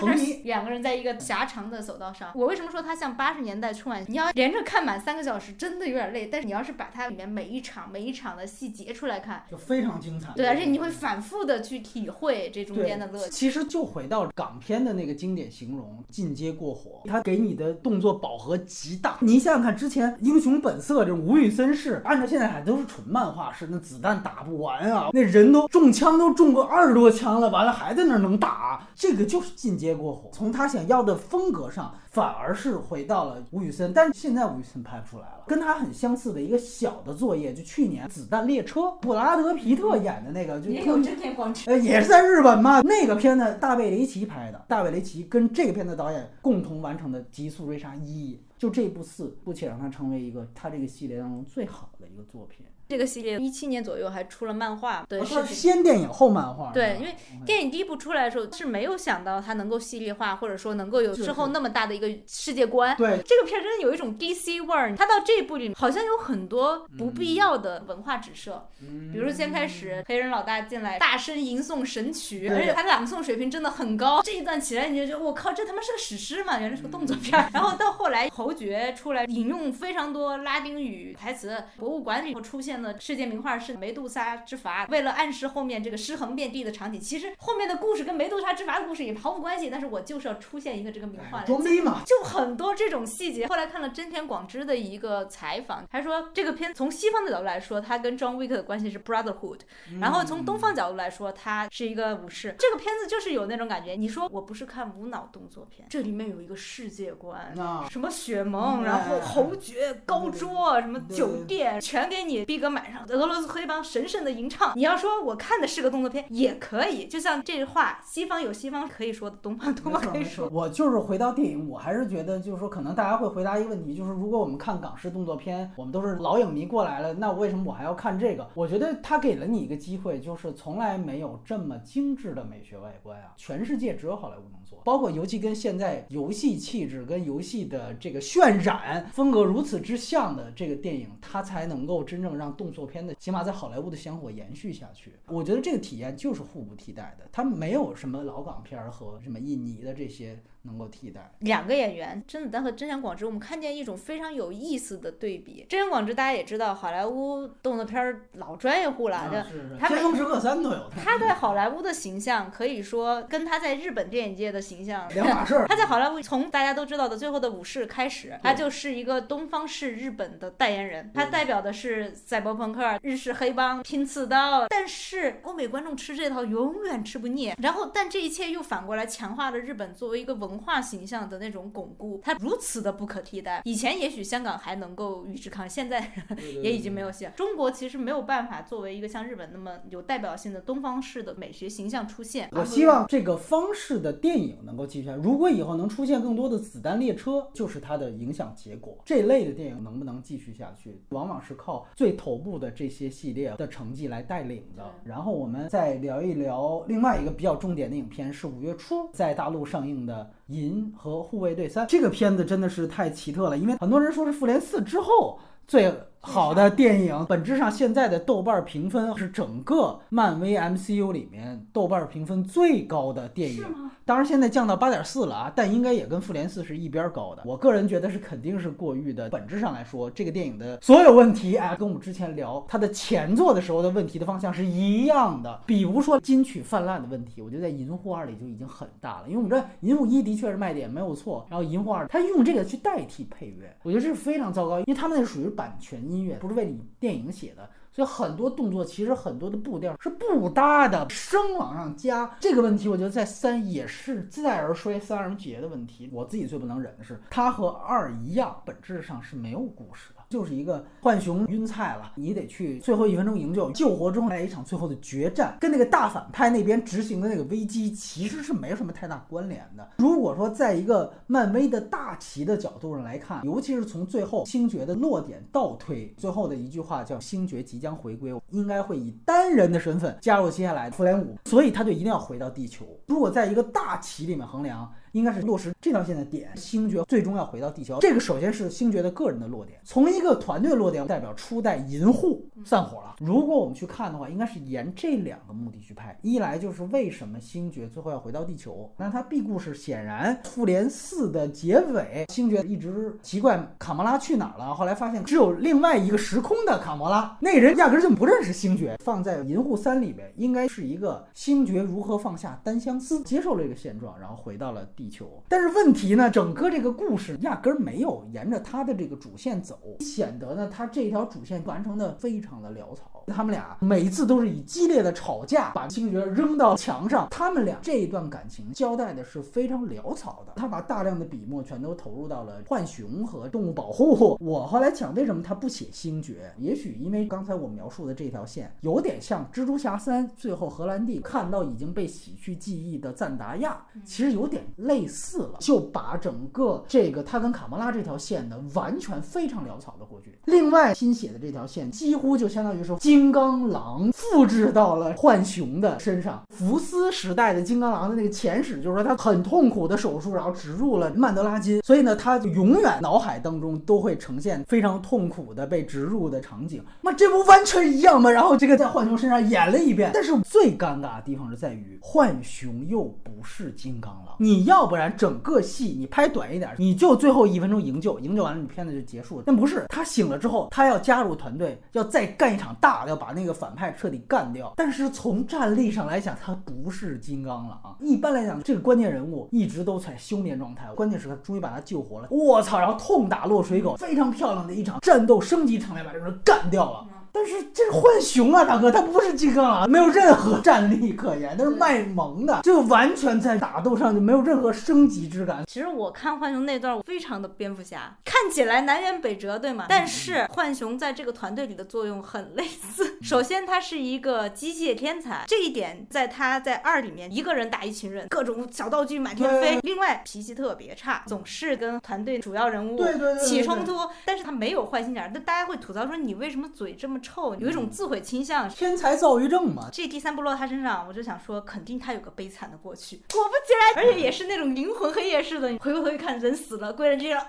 两个人在一个狭长的走道上。我为什么说它像八十年代春晚？你要连着看满三个小时，真的有点累。但是你要是把它里面每一场每一场的细节出来看，就非常精彩。对，而且你会反复的去体会这中间的乐趣。其实就回到港片的那个经典形容，进阶过火，它给你的动作饱和极大。你想想看，之前《英雄本色》这吴宇森式，按照现在还都是纯漫画式，那子弹打不完啊。那人都中枪都中过二十多枪了，完了还在那能打，这个就是进阶过火。从他想要的风格上，反而是回到了吴宇森，但是现在吴宇森拍不出来了。跟他很相似的一个小的作业，就去年《子弹列车》，布拉德皮特演的那个，就也有真田广之，呃，也是在日本嘛。那个片子大卫雷奇拍的，大卫雷奇跟这个片子导演共同完成的《极速追杀一》，就这部四，不且让它成为一个他这个系列当中最好的一个作品。这个系列一七年左右还出了漫画，对，是先电影后漫画。对，因为电影第一部出来的时候是没有想到它能够系列化，或者说能够有之后那么大的一个世界观。对，这个片真的有一种 DC 味儿。它到这一部里好像有很多不必要的文化指涉，比如先开始黑人老大进来大声吟诵神曲，而且他朗诵水平真的很高。这一段起来你就觉得我靠，这他妈是个史诗嘛？原来是个动作片。然后到后来侯爵出来引用非常多拉丁语台词，博物馆里出现。世界名画是梅杜莎之筏，为了暗示后面这个尸横遍地的场景，其实后面的故事跟梅杜莎之筏的故事也毫无关系。但是我就是要出现一个这个名画，装逼嘛，就很多这种细节。后来看了真田广之的一个采访，他说这个片从西方的角度来说，他跟 John Wick 的关系是 brotherhood，然后从东方角度来说，他是一个武士。这个片子就是有那种感觉。你说我不是看无脑动作片，这里面有一个世界观，什么雪盟，然后侯爵高桌，什么酒店，全给你逼格。买上俄罗斯黑帮神圣的吟唱，你要说我看的是个动作片也可以，就像这句话，西方有西方可以说的，东方东方可以说。我就是回到电影，我还是觉得就是说，可能大家会回答一个问题，就是如果我们看港式动作片，我们都是老影迷过来了，那为什么我还要看这个？我觉得他给了你一个机会，就是从来没有这么精致的美学外观啊，全世界只有好莱坞能做，包括尤其跟现在游戏气质跟游戏的这个渲染风格如此之像的这个电影，它才能够真正让。动作片的起码在好莱坞的香火延续下去，我觉得这个体验就是互不替代的。它没有什么老港片儿和什么印尼的这些。能够替代两个演员甄子丹和真田广之，我们看见一种非常有意思的对比。真田广之大家也知道，好莱坞动作片儿老专业户了，就天风时刻三都有他。他在好莱坞的形象可以说跟他在日本电影界的的形象，两码事儿。*laughs* 他在好莱坞从大家都知道的最后的武士开始，他就是一个东方式日本的代言人，他代表的是赛博朋克、日式黑帮、拼刺刀。但是欧美观众吃这套永远吃不腻。然后，但这一切又反过来强化了日本作为一个文化形象的那种巩固，它如此的不可替代。以前也许香港还能够与之抗，现在 *laughs* 也已经没有戏了。中国其实没有办法作为一个像日本那么有代表性的东方式的美学形象出现。我希望这个方式的电影能够继续。如果以后能出现更多的子弹列车，就是它的影响结果。这类的电影能不能继续下去，往往是靠最头部的这些系列的成绩来带领的。然后我们再聊一聊另外一个比较重点的影片，是五月初在大陆上映的《银和护卫队三》。这个片子真的是太奇特了，因为很多人说是《复联四》之后最。好的电影，本质上现在的豆瓣评分是整个漫威 MCU 里面豆瓣评分最高的电影。当然现在降到八点四了啊，但应该也跟复联四是一边高的。我个人觉得是肯定是过誉的。本质上来说，这个电影的所有问题，啊，跟我们之前聊它的前作的时候的问题的方向是一样的。比如说金曲泛滥的问题，我觉得在银护二里就已经很大了。因为我们知道银护一的确是卖点没有错，然后银护二它用这个去代替配乐，我觉得这是非常糟糕，因为他们那是属于版权。音乐不是为你电影写的，所以很多动作其实很多的步调是不搭的，声往上加这个问题，我觉得在三也是自带而衰、三而竭的问题。我自己最不能忍的是，它和二一样，本质上是没有故事的。就是一个浣熊晕菜了，你得去最后一分钟营救，救活之后来一场最后的决战，跟那个大反派那边执行的那个危机其实是没什么太大关联的。如果说在一个漫威的大旗的角度上来看，尤其是从最后星爵的落点倒推，最后的一句话叫星爵即将回归，应该会以单人的身份加入接下来的复联五，所以他就一定要回到地球。如果在一个大旗里面衡量。应该是落实这条线的点，星爵最终要回到地球。这个首先是星爵的个人的落点，从一个团队落点代表初代银护散伙了。如果我们去看的话，应该是沿这两个目的去拍。一来就是为什么星爵最后要回到地球？那他 B 故事显然复联四的结尾，星爵一直奇怪卡魔拉去哪儿了，后来发现只有另外一个时空的卡魔拉，那人压根就不认识星爵。放在银护三里面，应该是一个星爵如何放下单相思，接受了这个现状，然后回到了。地球，但是问题呢，整个这个故事压根儿没有沿着他的这个主线走，显得呢，他这条主线完成的非常的潦草。他们俩每一次都是以激烈的吵架把星爵扔到墙上，他们俩这一段感情交代的是非常潦草的。他把大量的笔墨全都投入到了浣熊和动物保护。我后来想，为什么他不写星爵？也许因为刚才我描述的这条线有点像蜘蛛侠三，最后荷兰弟看到已经被洗去记忆的赞达亚，其实有点类类似了，就把整个这个他跟卡莫拉这条线呢，完全非常潦草的过去。另外新写的这条线，几乎就相当于说金刚狼复制到了浣熊的身上。福斯时代的金刚狼的那个前史，就是说他很痛苦的手术，然后植入了曼德拉金，所以呢，他永远脑海当中都会呈现非常痛苦的被植入的场景。那这不完全一样吗？然后这个在浣熊身上演了一遍，但是最尴尬的地方是在于浣熊又不是金刚狼。你要要不然整个戏你拍短一点，你就最后一分钟营救，营救完了你片子就结束了。但不是，他醒了之后，他要加入团队，要再干一场大的，要把那个反派彻底干掉。但是从战力上来讲，他不是金刚狼。一般来讲，这个关键人物一直都在休眠状态，关键时刻终于把他救活了。我操！然后痛打落水狗，非常漂亮的一场战斗升级场面，把这个人干掉了。但是这是浣熊啊，大哥，他不是金刚狼，没有任何战力可言，他是卖萌的，就完全在打斗上就没有任何升级之感。其实我看浣熊那段，非常的蝙蝠侠，看起来南辕北辙，对吗？但是浣熊在这个团队里的作用很类似。首先，他是一个机械天才，这一点在他在二里面一个人打一群人，各种小道具满天飞。另外，脾气特别差，总是跟团队主要人物起冲突。但是他没有坏心眼，那大家会吐槽说你为什么嘴这么。臭，有一种自毁倾向，天才躁郁症嘛。这第三部落他身上，我就想说，肯定他有个悲惨的过去。果不其然，而且也是那种灵魂黑夜似的。回过头一看，人死了，归人就啊，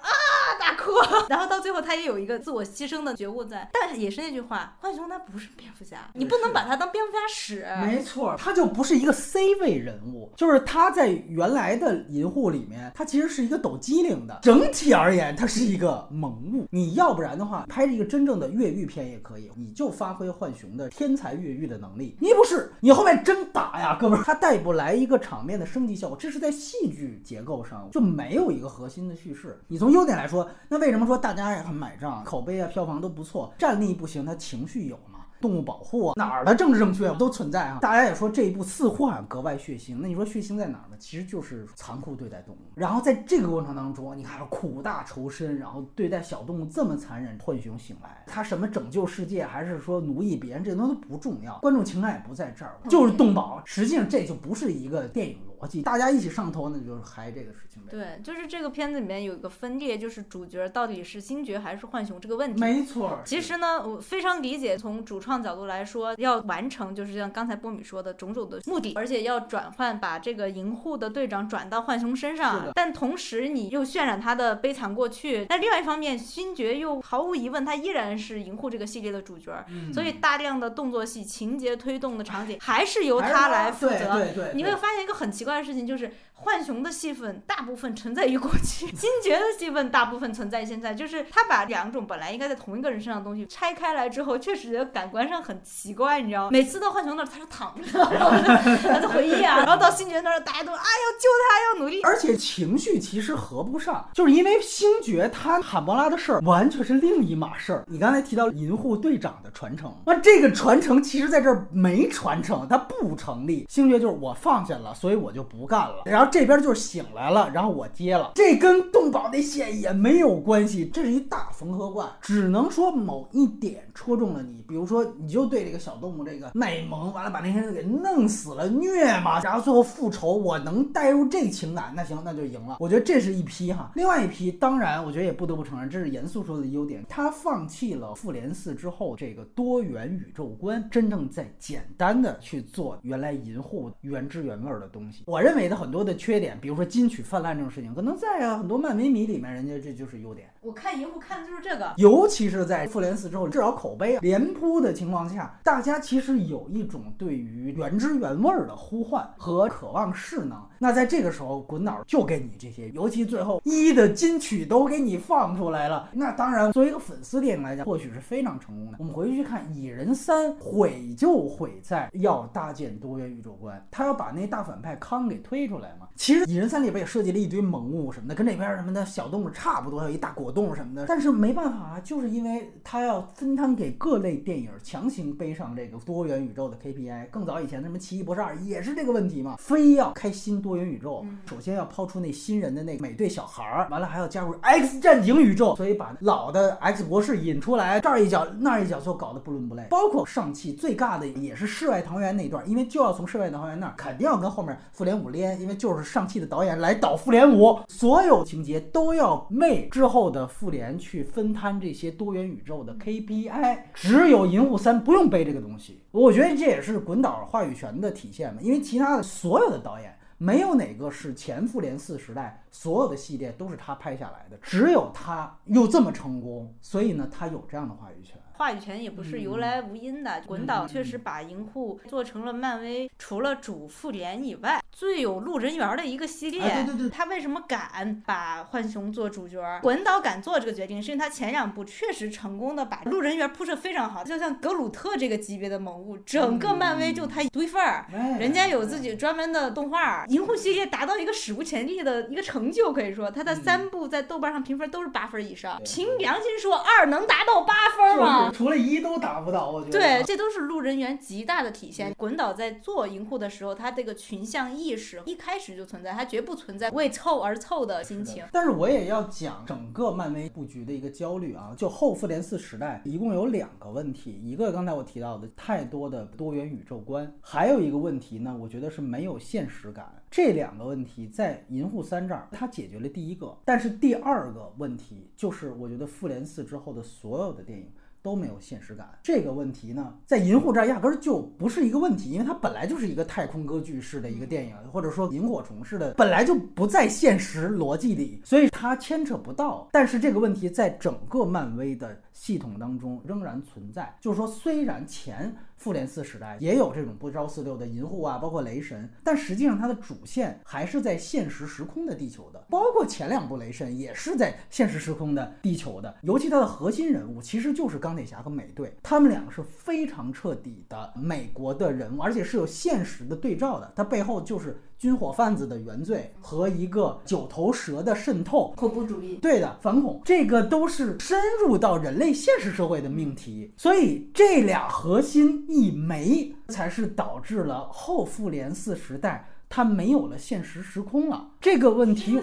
大大哭。*laughs* 然后到最后他也有一个自我牺牲的觉悟在，但也是那句话，浣熊他不是蝙蝠侠，你不能把他当蝙蝠侠使。没错，他就不是一个 C 位人物，就是他在原来的银护里面，他其实是一个抖机灵的。整体而言，他是一个萌物。你要不然的话，拍一个真正的越狱片也可以，你就发挥浣熊的天才越狱的能力。你不是，你后面真打呀，哥们儿，他带不来一个场面的升级效果。这是在戏剧结构上就没有一个核心的叙事。你从优点来说，那为什么说大家也很买账，口碑啊、票房都不错，战力不行，他情绪有？动物保护啊哪儿的政治正确都存在啊！大家也说这一部似乎好像格外血腥，那你说血腥在哪儿呢？其实就是残酷对待动物。然后在这个过程当中，你看苦大仇深，然后对待小动物这么残忍。浣熊醒来，他什么拯救世界，还是说奴役别人，这东西都不重要，观众情感也不在这儿，就是动保。实际上这就不是一个电影逻辑，大家一起上头，那就是嗨这个事情呗。对，就是这个片子里面有一个分裂，就是主角到底是星爵还是浣熊这个问题。没错。其实呢，我非常理解从主创角度来说。要完成就是像刚才波米说的种种的目的，而且要转换把这个银护的队长转到浣熊身上，但同时你又渲染他的悲惨过去。但另外一方面，星爵又毫无疑问他依然是银护这个系列的主角，所以大量的动作戏、情节推动的场景还是由他来负责。对对你会发现一个很奇怪办事情，就是。浣熊的戏份大部分存在于过去，*laughs* 星爵的戏份大部分存在现在。就是他把两种本来应该在同一个人身上的东西拆开来之后，确实觉得感官上很奇怪，你知道吗？每次到浣熊那儿，他是躺着，然后他在回忆啊，然后到星爵那儿，大家都啊要救他，要努力。而且情绪其实合不上，就是因为星爵他坎博拉的事儿完全是另一码事儿。你刚才提到银护队长的传承，那这个传承其实在这儿没传承，它不成立。星爵就是我放下了，所以我就不干了，然后。这边就是醒来了，然后我接了，这跟动保那线也没有关系，这是一大缝合怪，只能说某一点戳中了你，比如说你就对这个小动物这个卖萌，完了把那些人给弄死了虐嘛，然后最后复仇，我能带入这情感，那行那就赢了。我觉得这是一批哈，另外一批当然我觉得也不得不承认，这是严肃说的优点，他放弃了复联四之后这个多元宇宙观，真正在简单的去做原来银护原汁原味的东西。我认为的很多的。缺点，比如说金曲泛滥这种事情，可能在啊很多漫威迷里面，人家这就是优点。我看银护看的就是这个，尤其是在复联四之后，至少口碑连扑的情况下，大家其实有一种对于原汁原味的呼唤和渴望势能。那在这个时候，滚导就给你这些，尤其最后一的金曲都给你放出来了。那当然，作为一个粉丝电影来讲，或许是非常成功的。我们回去去看《蚁人三》，毁就毁在要搭建多元宇宙观，他要把那大反派康给推出来嘛。其实《蚁人三》里边也设计了一堆萌物什么的，跟这边什么的小动物差不多，有一大果冻什么的。但是没办法啊，就是因为他要分摊给各类电影，强行背上这个多元宇宙的 KPI。更早以前的什么《奇异博士二》也是这个问题嘛，非要开新多元宇宙，首先要抛出那新人的那个美队小孩儿，完了还要加入 X 战警宇宙，所以把老的 X 博士引出来，这儿一脚那儿一脚，就搞得不伦不类。包括上汽最尬的也是世外桃源那段，因为就要从世外桃源那儿肯定要跟后面复联五连，因为就是。上汽的导演来导复联五，所有情节都要为之后的复联去分摊这些多元宇宙的 KPI。只有银护三不用背这个东西，我觉得这也是滚导话语权的体现嘛。因为其他的所有的导演没有哪个是前复联四时代所有的系列都是他拍下来的，只有他又这么成功，所以呢，他有这样的话语权。话语权也不是由来无因的，滚导确实把银护做成了漫威除了主复联以外最有路人缘的一个系列。对对对，他为什么敢把浣熊做主角？滚导敢做这个决定，是因为他前两部确实成功的把路人缘铺设非常好，就像格鲁特这个级别的萌物，整个漫威就他独一份儿，人家有自己专门的动画。银护系列达到一个史无前例的一个成就，可以说他的三部在豆瓣上评分都是八分以上。凭良心说，二能达到八分吗？除了一都达不到，我觉得。对，这都是路人缘极大的体现。滚导在做银护的时候，他这个群像意识一开始就存在，他绝不存在为凑而凑的心情。但是我也要讲整个漫威布局的一个焦虑啊，就后复联四时代一共有两个问题，一个刚才我提到的太多的多元宇宙观，还有一个问题呢，我觉得是没有现实感。这两个问题在银护三这儿，它解决了第一个，但是第二个问题就是我觉得复联四之后的所有的电影。都没有现实感。这个问题呢，在《银护》这儿压根儿就不是一个问题，因为它本来就是一个太空歌剧式的一个电影，或者说萤火虫式的，本来就不在现实逻辑里，所以它牵扯不到。但是这个问题在整个漫威的系统当中仍然存在，就是说，虽然前。复联四时代也有这种不着四六的银护啊，包括雷神，但实际上它的主线还是在现实时空的地球的，包括前两部雷神也是在现实时空的地球的，尤其它的核心人物其实就是钢铁侠和美队，他们两个是非常彻底的美国的人物，而且是有现实的对照的，它背后就是。军火贩子的原罪和一个九头蛇的渗透，恐怖主义，对的，反恐，这个都是深入到人类现实社会的命题，所以这俩核心一没，才是导致了后复联四时代它没有了现实时空了。这个问题。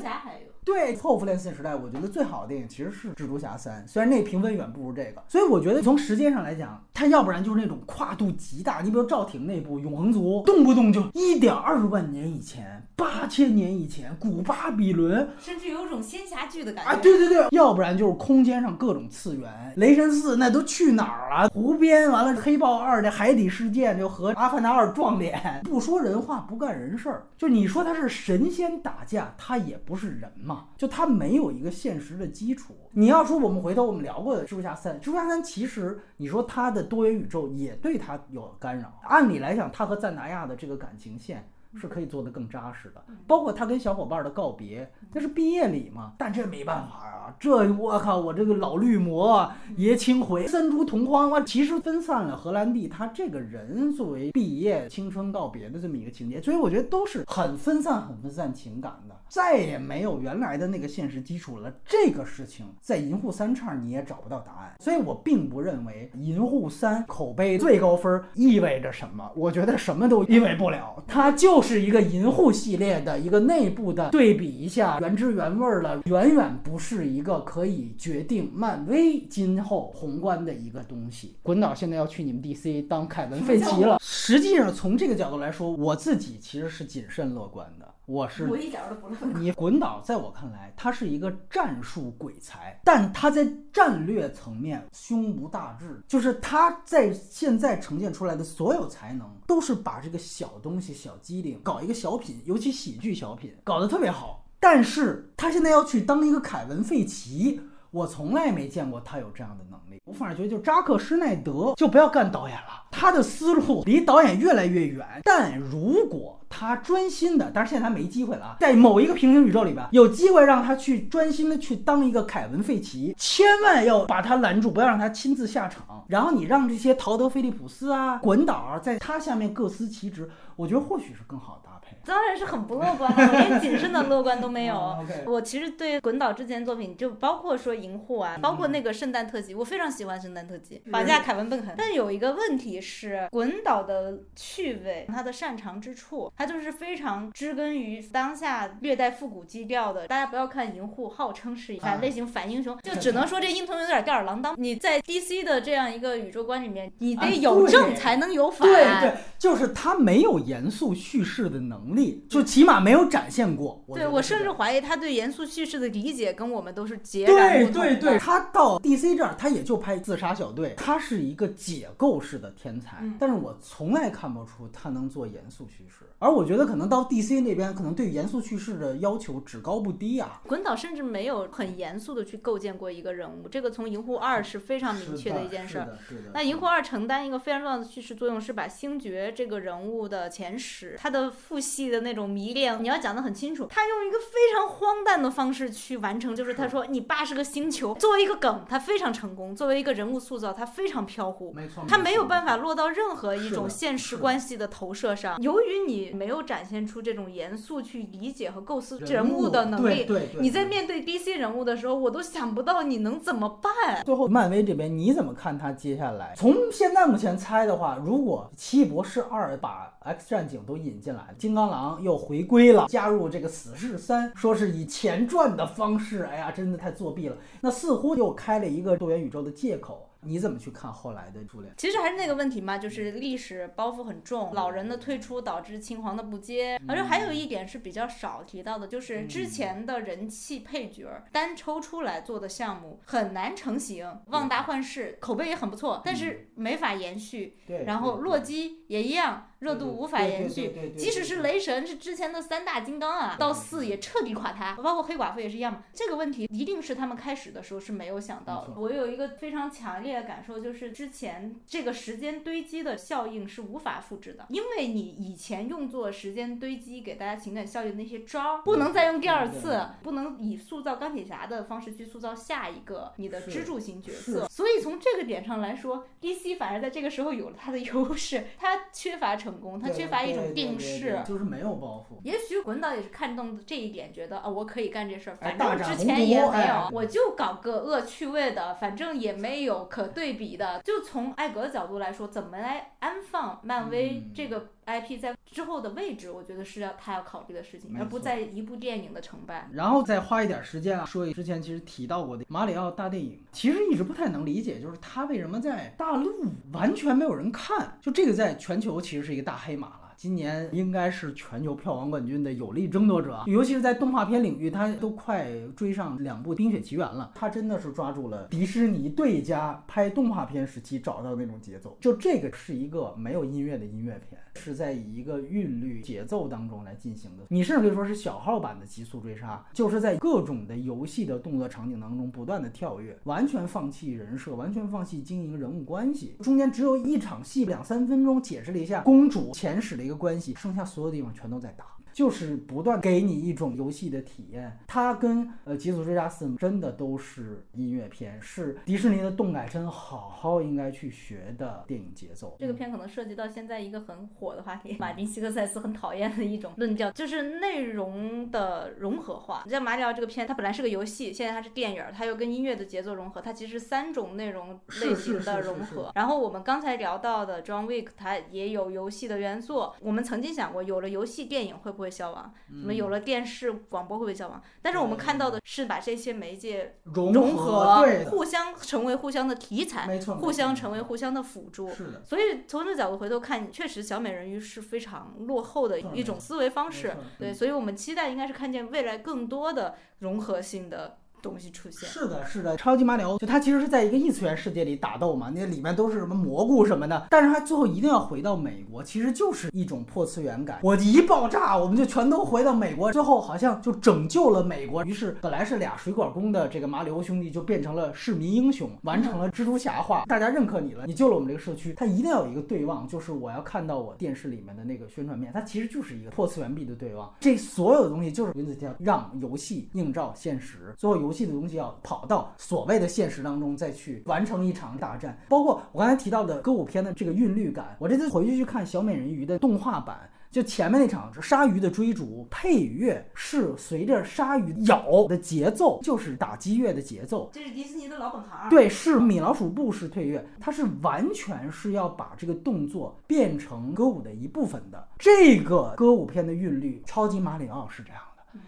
对后复联四时代，我觉得最好的电影其实是蜘蛛侠三，虽然那评分远不如这个。所以我觉得从时间上来讲，它要不然就是那种跨度极大，你比如赵婷那部《永恒族》，动不动就一点二万年以前、八千年以前，古巴比伦，甚至有种仙侠剧的感觉啊！对对对，要不然就是空间上各种次元，雷神四那都去哪儿了？湖边完了，黑豹二的海底世界就和阿凡达二撞脸，*laughs* 不说人话，不干人事儿。就你说他是神仙打架，他也不是人嘛。就它没有一个现实的基础。你要说我们回头我们聊过的蜘蛛侠三，蜘蛛侠三其实你说它的多元宇宙也对它有干扰。按理来讲，它和赞达亚的这个感情线。是可以做得更扎实的，包括他跟小伙伴的告别，那是毕业礼嘛。但这没办法啊，这我靠，我这个老绿魔爷青回，三株同框，哇，其实分散了荷兰弟他这个人作为毕业青春告别的这么一个情节，所以我觉得都是很分散、很分散情感的，再也没有原来的那个现实基础了。这个事情在银护三叉你也找不到答案，所以我并不认为银护三口碑最高分意味着什么，我觉得什么都意味不了，它就就。是一个银护系列的一个内部的对比一下，原汁原味儿了，远远不是一个可以决定漫威今后宏观的一个东西。滚导现在要去你们 DC 当凯文·费奇了。实际上，从这个角度来说，我自己其实是谨慎乐观的。我是我一点都不乐你滚导，在我看来，他是一个战术鬼才，但他在战略层面胸无大志，就是他在现在呈现出来的所有才能，都是把这个小东西、小机灵搞一个小品，尤其喜剧小品搞得特别好。但是他现在要去当一个凯文·费奇，我从来没见过他有这样的能力。我反而觉得，就扎克·施耐德就不要干导演了，他的思路离导演越来越远。但如果他专心的，但是现在他没机会了啊！在某一个平行宇宙里边，有机会让他去专心的去当一个凯文·费奇，千万要把他拦住，不要让他亲自下场。然后你让这些陶德·菲利普斯啊、滚导在他下面各司其职，我觉得或许是更好的。当然是很不乐观了，连谨慎的乐观都没有。*laughs* 我其实对滚导之前作品，就包括说银护啊，包括那个圣诞特辑，我非常喜欢圣诞特辑，绑架凯文·贝肯。但有一个问题是，滚导的趣味，他的擅长之处，他就是非常植根于当下略带复古基调的。大家不要看银护号称是反类型反英雄，*laughs* 就只能说这英雄有点吊儿郎当。你在 DC 的这样一个宇宙观里面，你得有正才能有反。对对，就是他没有严肃叙事的能力。就起码没有展现过。对我甚至怀疑他对严肃叙事的理解跟我们都是截然不同。对对对，他到 DC 这儿，他也就拍自杀小队，他是一个解构式的天才。但是我从来看不出他能做严肃叙事。而我觉得可能到 DC 那边，可能对严肃叙事的要求只高不低啊。滚导甚至没有很严肃的去构建过一个人物，这个从银护二是非常明确的一件事。儿。那银护二承担一个非常重要的叙事作用，是把星爵这个人物的前史，他的父系的那种迷恋，你要讲得很清楚。他用一个非常荒诞的方式去完成，就是他说你爸是个星球，作为一个梗，他非常成功；作为一个人物塑造，他非常飘忽。没错，他没有办法落到任何一种现实关系的投射上。由于你。没有展现出这种严肃去理解和构思人物的能力。对对。你在面对 DC 人物的时候，我都想不到你能怎么办。最后，漫威这边你怎么看他接下来？从现在目前猜的话，如果奇异博士二把 X 战警都引进来，金刚狼又回归了，加入这个死侍三，说是以前传的方式，哎呀，真的太作弊了。那似乎又开了一个多元宇宙的借口。你怎么去看后来的朱莲？其实还是那个问题嘛，就是历史包袱很重，老人的退出导致青黄的不接，而且还有一点是比较少提到的，就是之前的人气配角单抽出来做的项目很难成型。旺达幻视口碑也很不错，但是没法延续。对，然后洛基也一样。热度无法延续，即使是雷神是之前的三大金刚啊，到四也彻底垮塌，包括黑寡妇也是一样嘛。这个问题一定是他们开始的时候是没有想到的。我有一个非常强烈的感受，就是之前这个时间堆积的效应是无法复制的，因为你以前用作时间堆积给大家情感效应的那些招，不能再用第二次，不能以塑造钢铁侠的方式去塑造下一个你的支柱型角色。所以从这个点上来说，DC 反而在这个时候有了它的优势，它缺乏成。成功，他缺乏一种定势，就是没有包袱。也许滚导也是看中这一点，觉得啊，我可以干这事儿，反正之前也没有，我就搞个恶趣味的，反正也没有可对比的。就从艾格的角度来说，怎么来安放漫威这个？IP 在之后的位置，我觉得是要他要考虑的事情，而不在一部电影的成败。然后再花一点时间啊，说之前其实提到过的马里奥大电影，其实一直不太能理解，就是他为什么在大陆完全没有人看，就这个在全球其实是一个大黑马了。今年应该是全球票房冠军的有力争夺者，尤其是在动画片领域，他都快追上两部《冰雪奇缘》了。他真的是抓住了迪士尼对家拍动画片时期找到的那种节奏。就这个是一个没有音乐的音乐片，是在以一个韵律节奏当中来进行的。你甚至可以说是小号版的《极速追杀》，就是在各种的游戏的动作场景当中不断的跳跃，完全放弃人设，完全放弃经营人物关系。中间只有一场戏，两三分钟解释了一下公主前史的。一个关系，剩下所有地方全都在打。就是不断给你一种游戏的体验，它跟呃《极速追加四》真的都是音乐片，是迪士尼的动感真好好应该去学的电影节奏。这个片可能涉及到现在一个很火的话题，马丁·西克塞斯很讨厌的一种论调，就是内容的融合化。你像马里奥这个片，它本来是个游戏，现在它是电影，它又跟音乐的节奏融合，它其实三种内容类型的融合。然后我们刚才聊到的《John Wick》，它也有游戏的元素。我们曾经想过，有了游戏电影会不会？消亡，什么有了电视广播会不会消亡？但是我们看到的是把这些媒介融合，互相成为互相的题材，没错，互相成为互相的辅助。是的，所以从这个角度回头看，确实小美人鱼是非常落后的一种思维方式。对，所以我们期待应该是看见未来更多的融合性的。东西出现是的，是的，超级马里奥就它其实是在一个异次元世界里打斗嘛，那里面都是什么蘑菇什么的，但是它最后一定要回到美国，其实就是一种破次元感。我一爆炸，我们就全都回到美国，最后好像就拯救了美国。于是本来是俩水管工的这个马里奥兄弟就变成了市民英雄，完成了蜘蛛侠化，大家认可你了，你救了我们这个社区。它一定要有一个对望，就是我要看到我电视里面的那个宣传片，它其实就是一个破次元壁的对望。这所有的东西就是云子跳让游戏映照现实，最后游戏的东西要跑到所谓的现实当中再去完成一场大战，包括我刚才提到的歌舞片的这个韵律感。我这次回去去看小美人鱼的动画版，就前面那场鲨鱼的追逐，配乐是随着鲨鱼咬的节奏，就是打击乐的节奏。这是迪士尼的老本行。对，是米老鼠布式配乐，它是完全是要把这个动作变成歌舞的一部分的。这个歌舞片的韵律，超级马里奥是这样。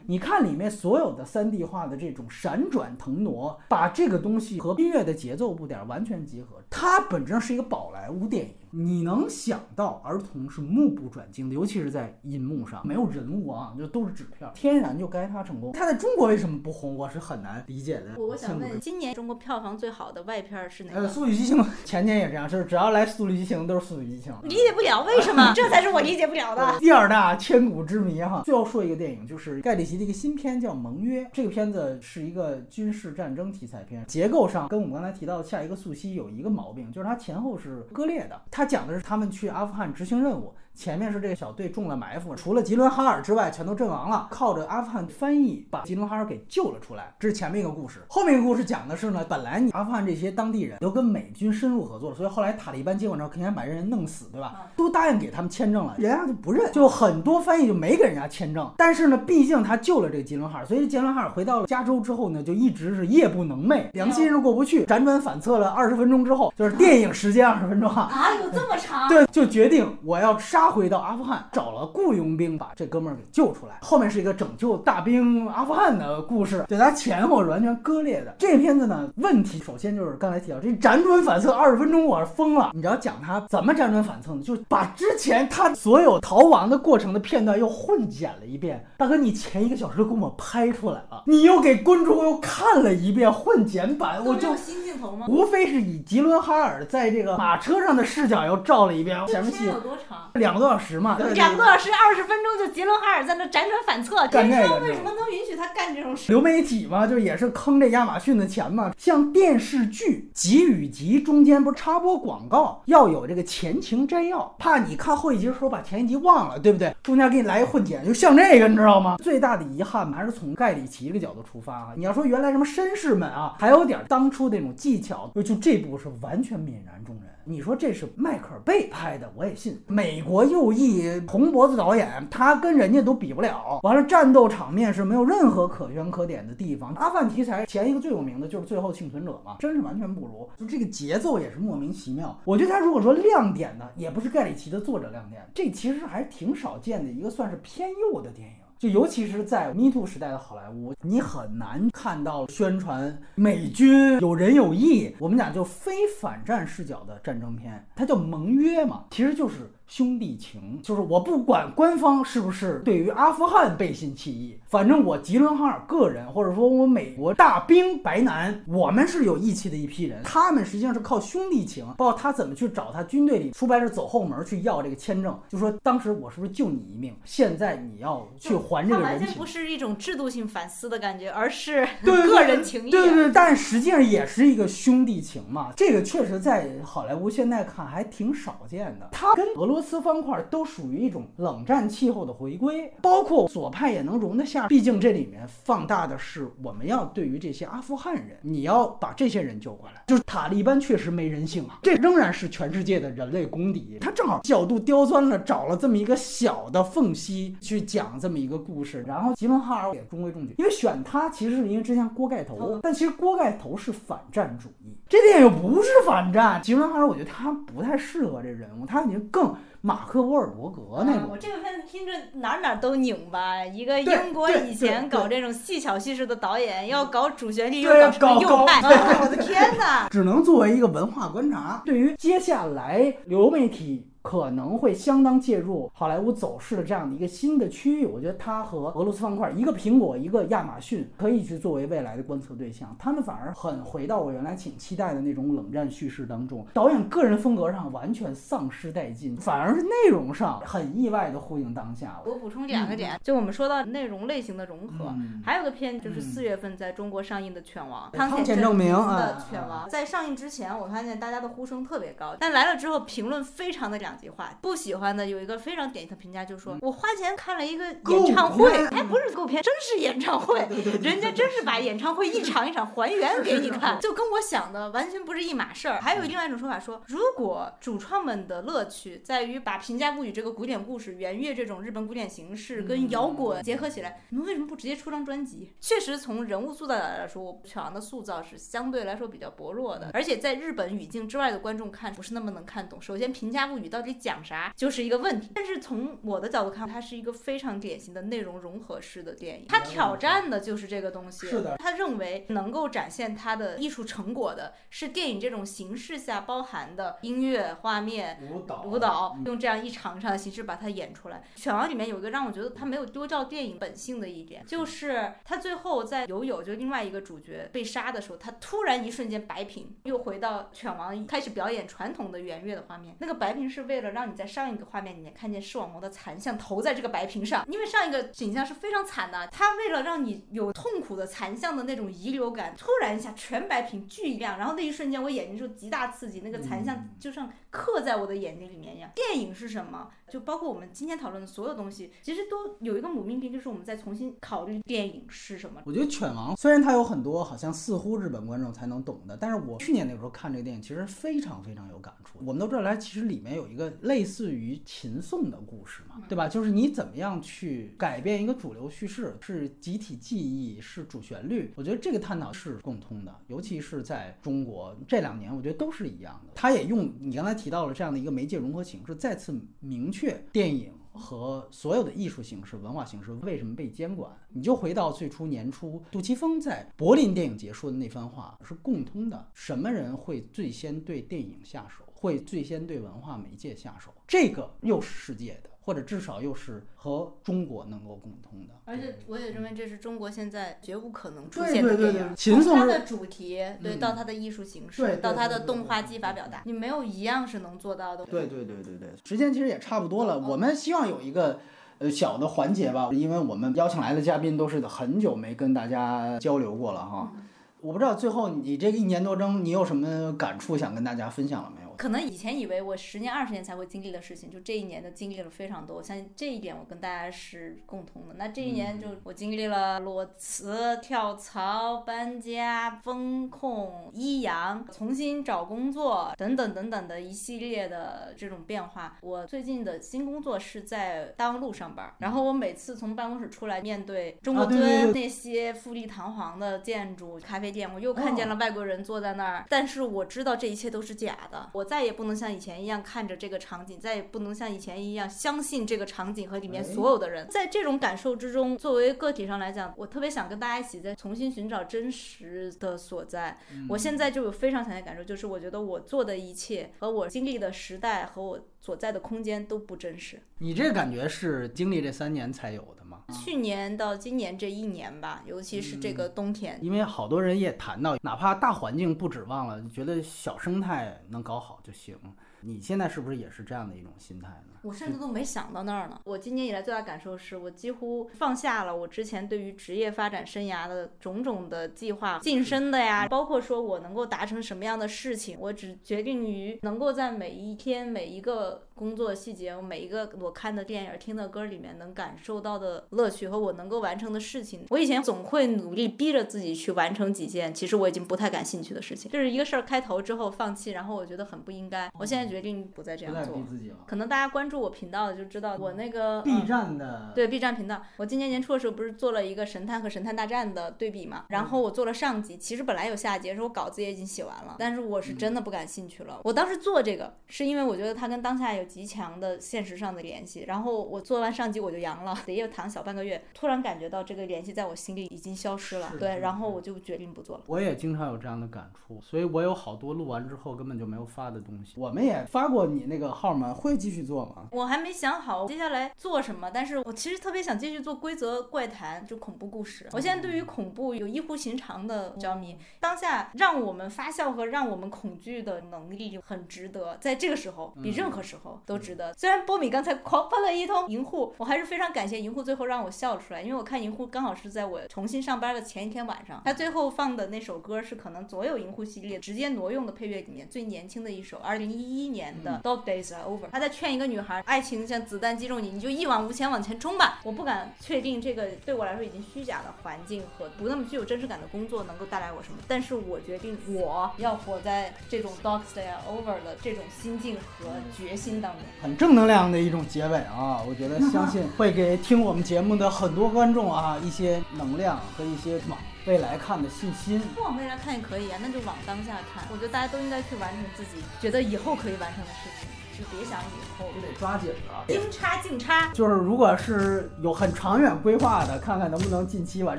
你看里面所有的三 D 画的这种闪转腾挪，把这个东西和音乐的节奏步点完全结合，它本质上是一个宝莱坞电影。你能想到儿童是目不转睛的，尤其是在银幕上，没有人物啊，就都是纸片，天然就该他成功。他在中国为什么不红？我是很难理解的。我我想问，今年中国票房最好的外片是哪个？呃，《速度与激情》前年也这样，就是只要来《速度与激情》都是《速度与激情》，理解不了为什么，*laughs* 这才是我理解不了的。第二大千古之谜哈。最后说一个电影，就是盖里奇的一个新片叫《盟约》，这个片子是一个军事战争题材片，结构上跟我们刚才提到的下一个速七有一个毛病，就是它前后是割裂的。它他讲的是他们。去阿富汗执行任务。前面是这个小队中了埋伏，除了吉伦哈尔之外，全都阵亡了。靠着阿富汗翻译把吉伦哈尔给救了出来。这是前面一个故事，后面一个故事讲的是呢，本来你阿富汗这些当地人都跟美军深入合作，所以后来塔利班接管之后，肯定把这人弄死，对吧？都答应给他们签证了，人家就不认，就很多翻译就没给人家签证。但是呢，毕竟他救了这个吉伦哈尔，所以吉伦哈尔回到了加州之后呢，就一直是夜不能寐，良心是过不去。辗转反侧了二十分钟之后，就是电影时间二十分钟啊，啊，有这么长？对，就决定我要杀。杀回到阿富汗，找了雇佣兵把这哥们儿给救出来。后面是一个拯救大兵阿富汗的故事，对他前后完全割裂的。这片子呢，问题首先就是刚才提到这辗转反侧二十分钟，我是疯了。你知道讲他怎么辗转反侧呢？就把之前他所有逃亡的过程的片段又混剪了一遍。大哥，你前一个小时给我拍出来了，你又给观众又看了一遍混剪版，我就新镜头吗？无非是以吉伦哈尔在这个马车上的视角又照了一遍。前面戏有多长？两个多小时嘛。两个多小时二十分钟就杰伦哈尔在那辗转反侧，干这个。为什么能允许他干这种事？流媒体嘛，就也是坑这亚马逊的钱嘛。像电视剧集与集中间不是插播广告，要有这个前情摘要，怕你看后一集的时候把前一集忘了，对不对？中间给你来一混剪，就像这个，你知道吗？最大的遗憾嘛，还是从盖里奇这个角度出发啊。你要说原来什么绅士们啊，还有点当初那种技巧，就就这部是完全泯然众人。你说这是迈克尔贝拍的，我也信。美国右翼红脖子导演，他跟人家都比不了。完了，战斗场面是没有任何可圈可点的地方。阿富汗题材前一个最有名的就是《最后幸存者》嘛，真是完全不如。就这个节奏也是莫名其妙。我觉得他如果说亮点呢，也不是盖里奇的作者亮点，这其实还是挺少见的一个算是偏右的电影。就尤其是在 Me Too 时代的好莱坞，你很难看到宣传美军有仁有义，我们讲就非反战视角的战争片，它叫盟约嘛，其实就是。兄弟情就是我不管官方是不是对于阿富汗背信弃义，反正我吉伦哈尔个人或者说我美国大兵白男，我们是有义气的一批人。他们实际上是靠兄弟情，包括他怎么去找他军队里说白了走后门去要这个签证，就说当时我是不是救你一命，现在你要去还这个人情。完全不是一种制度性反思的感觉，而是个人情谊。对对对，但实际上也是一个兄弟情嘛。这个确实在好莱坞现在看还挺少见的。他跟俄罗斯。斯方块都属于一种冷战气候的回归，包括左派也能容得下。毕竟这里面放大的是我们要对于这些阿富汗人，你要把这些人救过来。就是塔利班确实没人性啊，这仍然是全世界的人类公敌。他正好角度刁钻了，找了这么一个小的缝隙去讲这么一个故事。然后吉伦哈尔也中规中矩，因为选他其实是因为之前锅盖头，但其实锅盖头是反战主义，这电影不是反战。吉伦哈尔我觉得他不太适合这人物，他已经更。马克·沃尔伯格那种，我这个片子听着哪哪都拧巴。一个英国以前搞这种细巧叙事的导演，要搞主旋律又搞右派，*laughs* 我的天哪！只能作为一个文化观察，对于接下来流媒体。可能会相当介入好莱坞走势的这样的一个新的区域，我觉得它和俄罗斯方块，一个苹果，一个亚马逊，可以去作为未来的观测对象。他们反而很回到我原来挺期待的那种冷战叙事当中，导演个人风格上完全丧失殆尽，反而是内容上很意外的呼应当下。我补充两个点，就我们说到内容类型的融合，还有个片就是四月份在中国上映的《犬王》，汤浅证明的《犬王》在上映之前，我发现大家的呼声特别高，但来了之后评论非常的两。两极化，不喜欢的有一个非常典型的评价，就是说我花钱看了一个演唱会，哎不是购片，真是演唱会，人家真是把演唱会一场一场还原给你看，就跟我想的完全不是一码事儿。还有另外一种说法说，如果主创们的乐趣在于把《平价物语》这个古典故事、圆月这种日本古典形式跟摇滚结合起来，你们为什么不直接出张专辑？确实，从人物塑造来说，犬王的塑造是相对来说比较薄弱的，而且在日本语境之外的观众看不是那么能看懂。首先，《平价物语》到到底讲啥就是一个问题，但是从我的角度看，它是一个非常典型的内容融合式的电影。它挑战的就是这个东西。是的，他认为能够展现他的艺术成果的是电影这种形式下包含的音乐、画面、舞蹈、舞蹈，用这样一场一场的形式把它演出来。犬王里面有一个让我觉得他没有丢掉电影本性的一点，就是他最后在友友就另外一个主角被杀的时候，他突然一瞬间白屏，又回到犬王开始表演传统的圆月的画面，那个白屏是。为了让你在上一个画面里面看见视网膜的残像投在这个白屏上，因为上一个景象是非常惨的，它为了让你有痛苦的残像的那种遗留感，突然一下全白屏巨亮，然后那一瞬间我眼睛就极大刺激，那个残像就像刻在我的眼睛里面一样。电影是什么？就包括我们今天讨论的所有东西，其实都有一个母命题，就是我们在重新考虑电影是什么。我觉得《犬王》虽然它有很多好像似乎日本观众才能懂的，但是我去年那时候看这个电影，其实非常非常有感触。我们都知道，它其实里面有一个。个类似于秦颂的故事嘛，对吧？就是你怎么样去改变一个主流叙事，是集体记忆，是主旋律。我觉得这个探讨是共通的，尤其是在中国这两年，我觉得都是一样的。他也用你刚才提到了这样的一个媒介融合形式，再次明确电影。和所有的艺术形式、文化形式为什么被监管？你就回到最初年初，杜琪峰在柏林电影节说的那番话是共通的：什么人会最先对电影下手？会最先对文化媒介下手？这个又是世界的。或者至少又是和中国能够共通的，而且我也认为这是中国现在绝不可能出现的电影。从它的主题，对，到它的艺术形式，到它的动画技法表达，你没有一样是能做到的。对对对对对，时间其实也差不多了。我们希望有一个呃小的环节吧，因为我们邀请来的嘉宾都是很久没跟大家交流过了哈。我不知道最后你这个一年多中，你有什么感触想跟大家分享了没有？可能以前以为我十年二十年才会经历的事情，就这一年的经历了非常多。我相信这一点我跟大家是共同的。那这一年就我经历了裸辞、跳槽、搬家、风控、医阳、重新找工作等等等等的一系列的这种变化。我最近的新工作是在大望路上班，然后我每次从办公室出来，面对中国尊那些富丽堂皇的建筑、咖啡店，我又看见了外国人坐在那儿。但是我知道这一切都是假的。我。再也不能像以前一样看着这个场景，再也不能像以前一样相信这个场景和里面所有的人。在这种感受之中，作为个体上来讲，我特别想跟大家一起再重新寻找真实的所在。我现在就有非常强烈感受，就是我觉得我做的一切和我经历的时代和我所在的空间都不真实。你这感觉是经历这三年才有的吗？去年到今年这一年吧，尤其是这个冬天，因为好多人也谈到，哪怕大环境不指望了，觉得小生态能搞好就行。你现在是不是也是这样的一种心态呢？我甚至都没想到那儿呢。我今年以来最大感受是我几乎放下了我之前对于职业发展生涯的种种的计划，晋升的呀，包括说我能够达成什么样的事情，我只决定于能够在每一天每一个。工作细节，我每一个我看的电影、听的歌里面能感受到的乐趣和我能够完成的事情，我以前总会努力逼着自己去完成几件，其实我已经不太感兴趣的事情。就是一个事儿开头之后放弃，然后我觉得很不应该。我现在决定不再这样做。可能大家关注我频道的就知道我那个 B 站的对 B 站频道，我今年年初的时候不是做了一个神探和神探大战的对比嘛？然后我做了上集，其实本来有下集，是我稿子也已经写完了，但是我是真的不感兴趣了。我当时做这个是因为我觉得它跟当下有。极强的现实上的联系，然后我做完上集我就阳了，得又躺小半个月，突然感觉到这个联系在我心里已经消失了，对，然后我就决定不做了。我也经常有这样的感触，所以我有好多录完之后根本就没有发的东西。我们也发过你那个号吗？会继续做吗？我还没想好接下来做什么，但是我其实特别想继续做规则怪谈，就恐怖故事。我现在对于恐怖有异乎寻常的着迷，当下让我们发笑和让我们恐惧的能力很值得，在这个时候比任何时候。都值得。虽然波米刚才狂喷了一通银护，我还是非常感谢银护最后让我笑出来，因为我看银护刚好是在我重新上班的前一天晚上，他最后放的那首歌是可能所有银护系列直接挪用的配乐里面最年轻的一首，二零一一年的 Dog Days Are Over。他在劝一个女孩，爱情像子弹击中你，你就一往无前往前冲吧。我不敢确定这个对我来说已经虚假的环境和不那么具有真实感的工作能够带来我什么，但是我决定我要活在这种 Dog Days Are Over 的这种心境和决心当中。很正能量的一种结尾啊！我觉得相信会给听我们节目的很多观众啊一些能量和一些往未来看的信心。不往未来看也可以啊，那就往当下看。我觉得大家都应该去完成自己觉得以后可以完成的事情，是别想以后，就得抓紧了。金叉净叉，就是如果是有很长远规划的，看看能不能近期完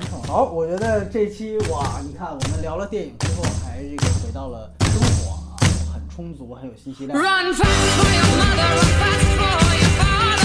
成。好，我觉得这期哇，你看我们聊了电影之后，还这个回到了生活啊，很充足，很有信息量。Run fast for your mother, run fast for your father,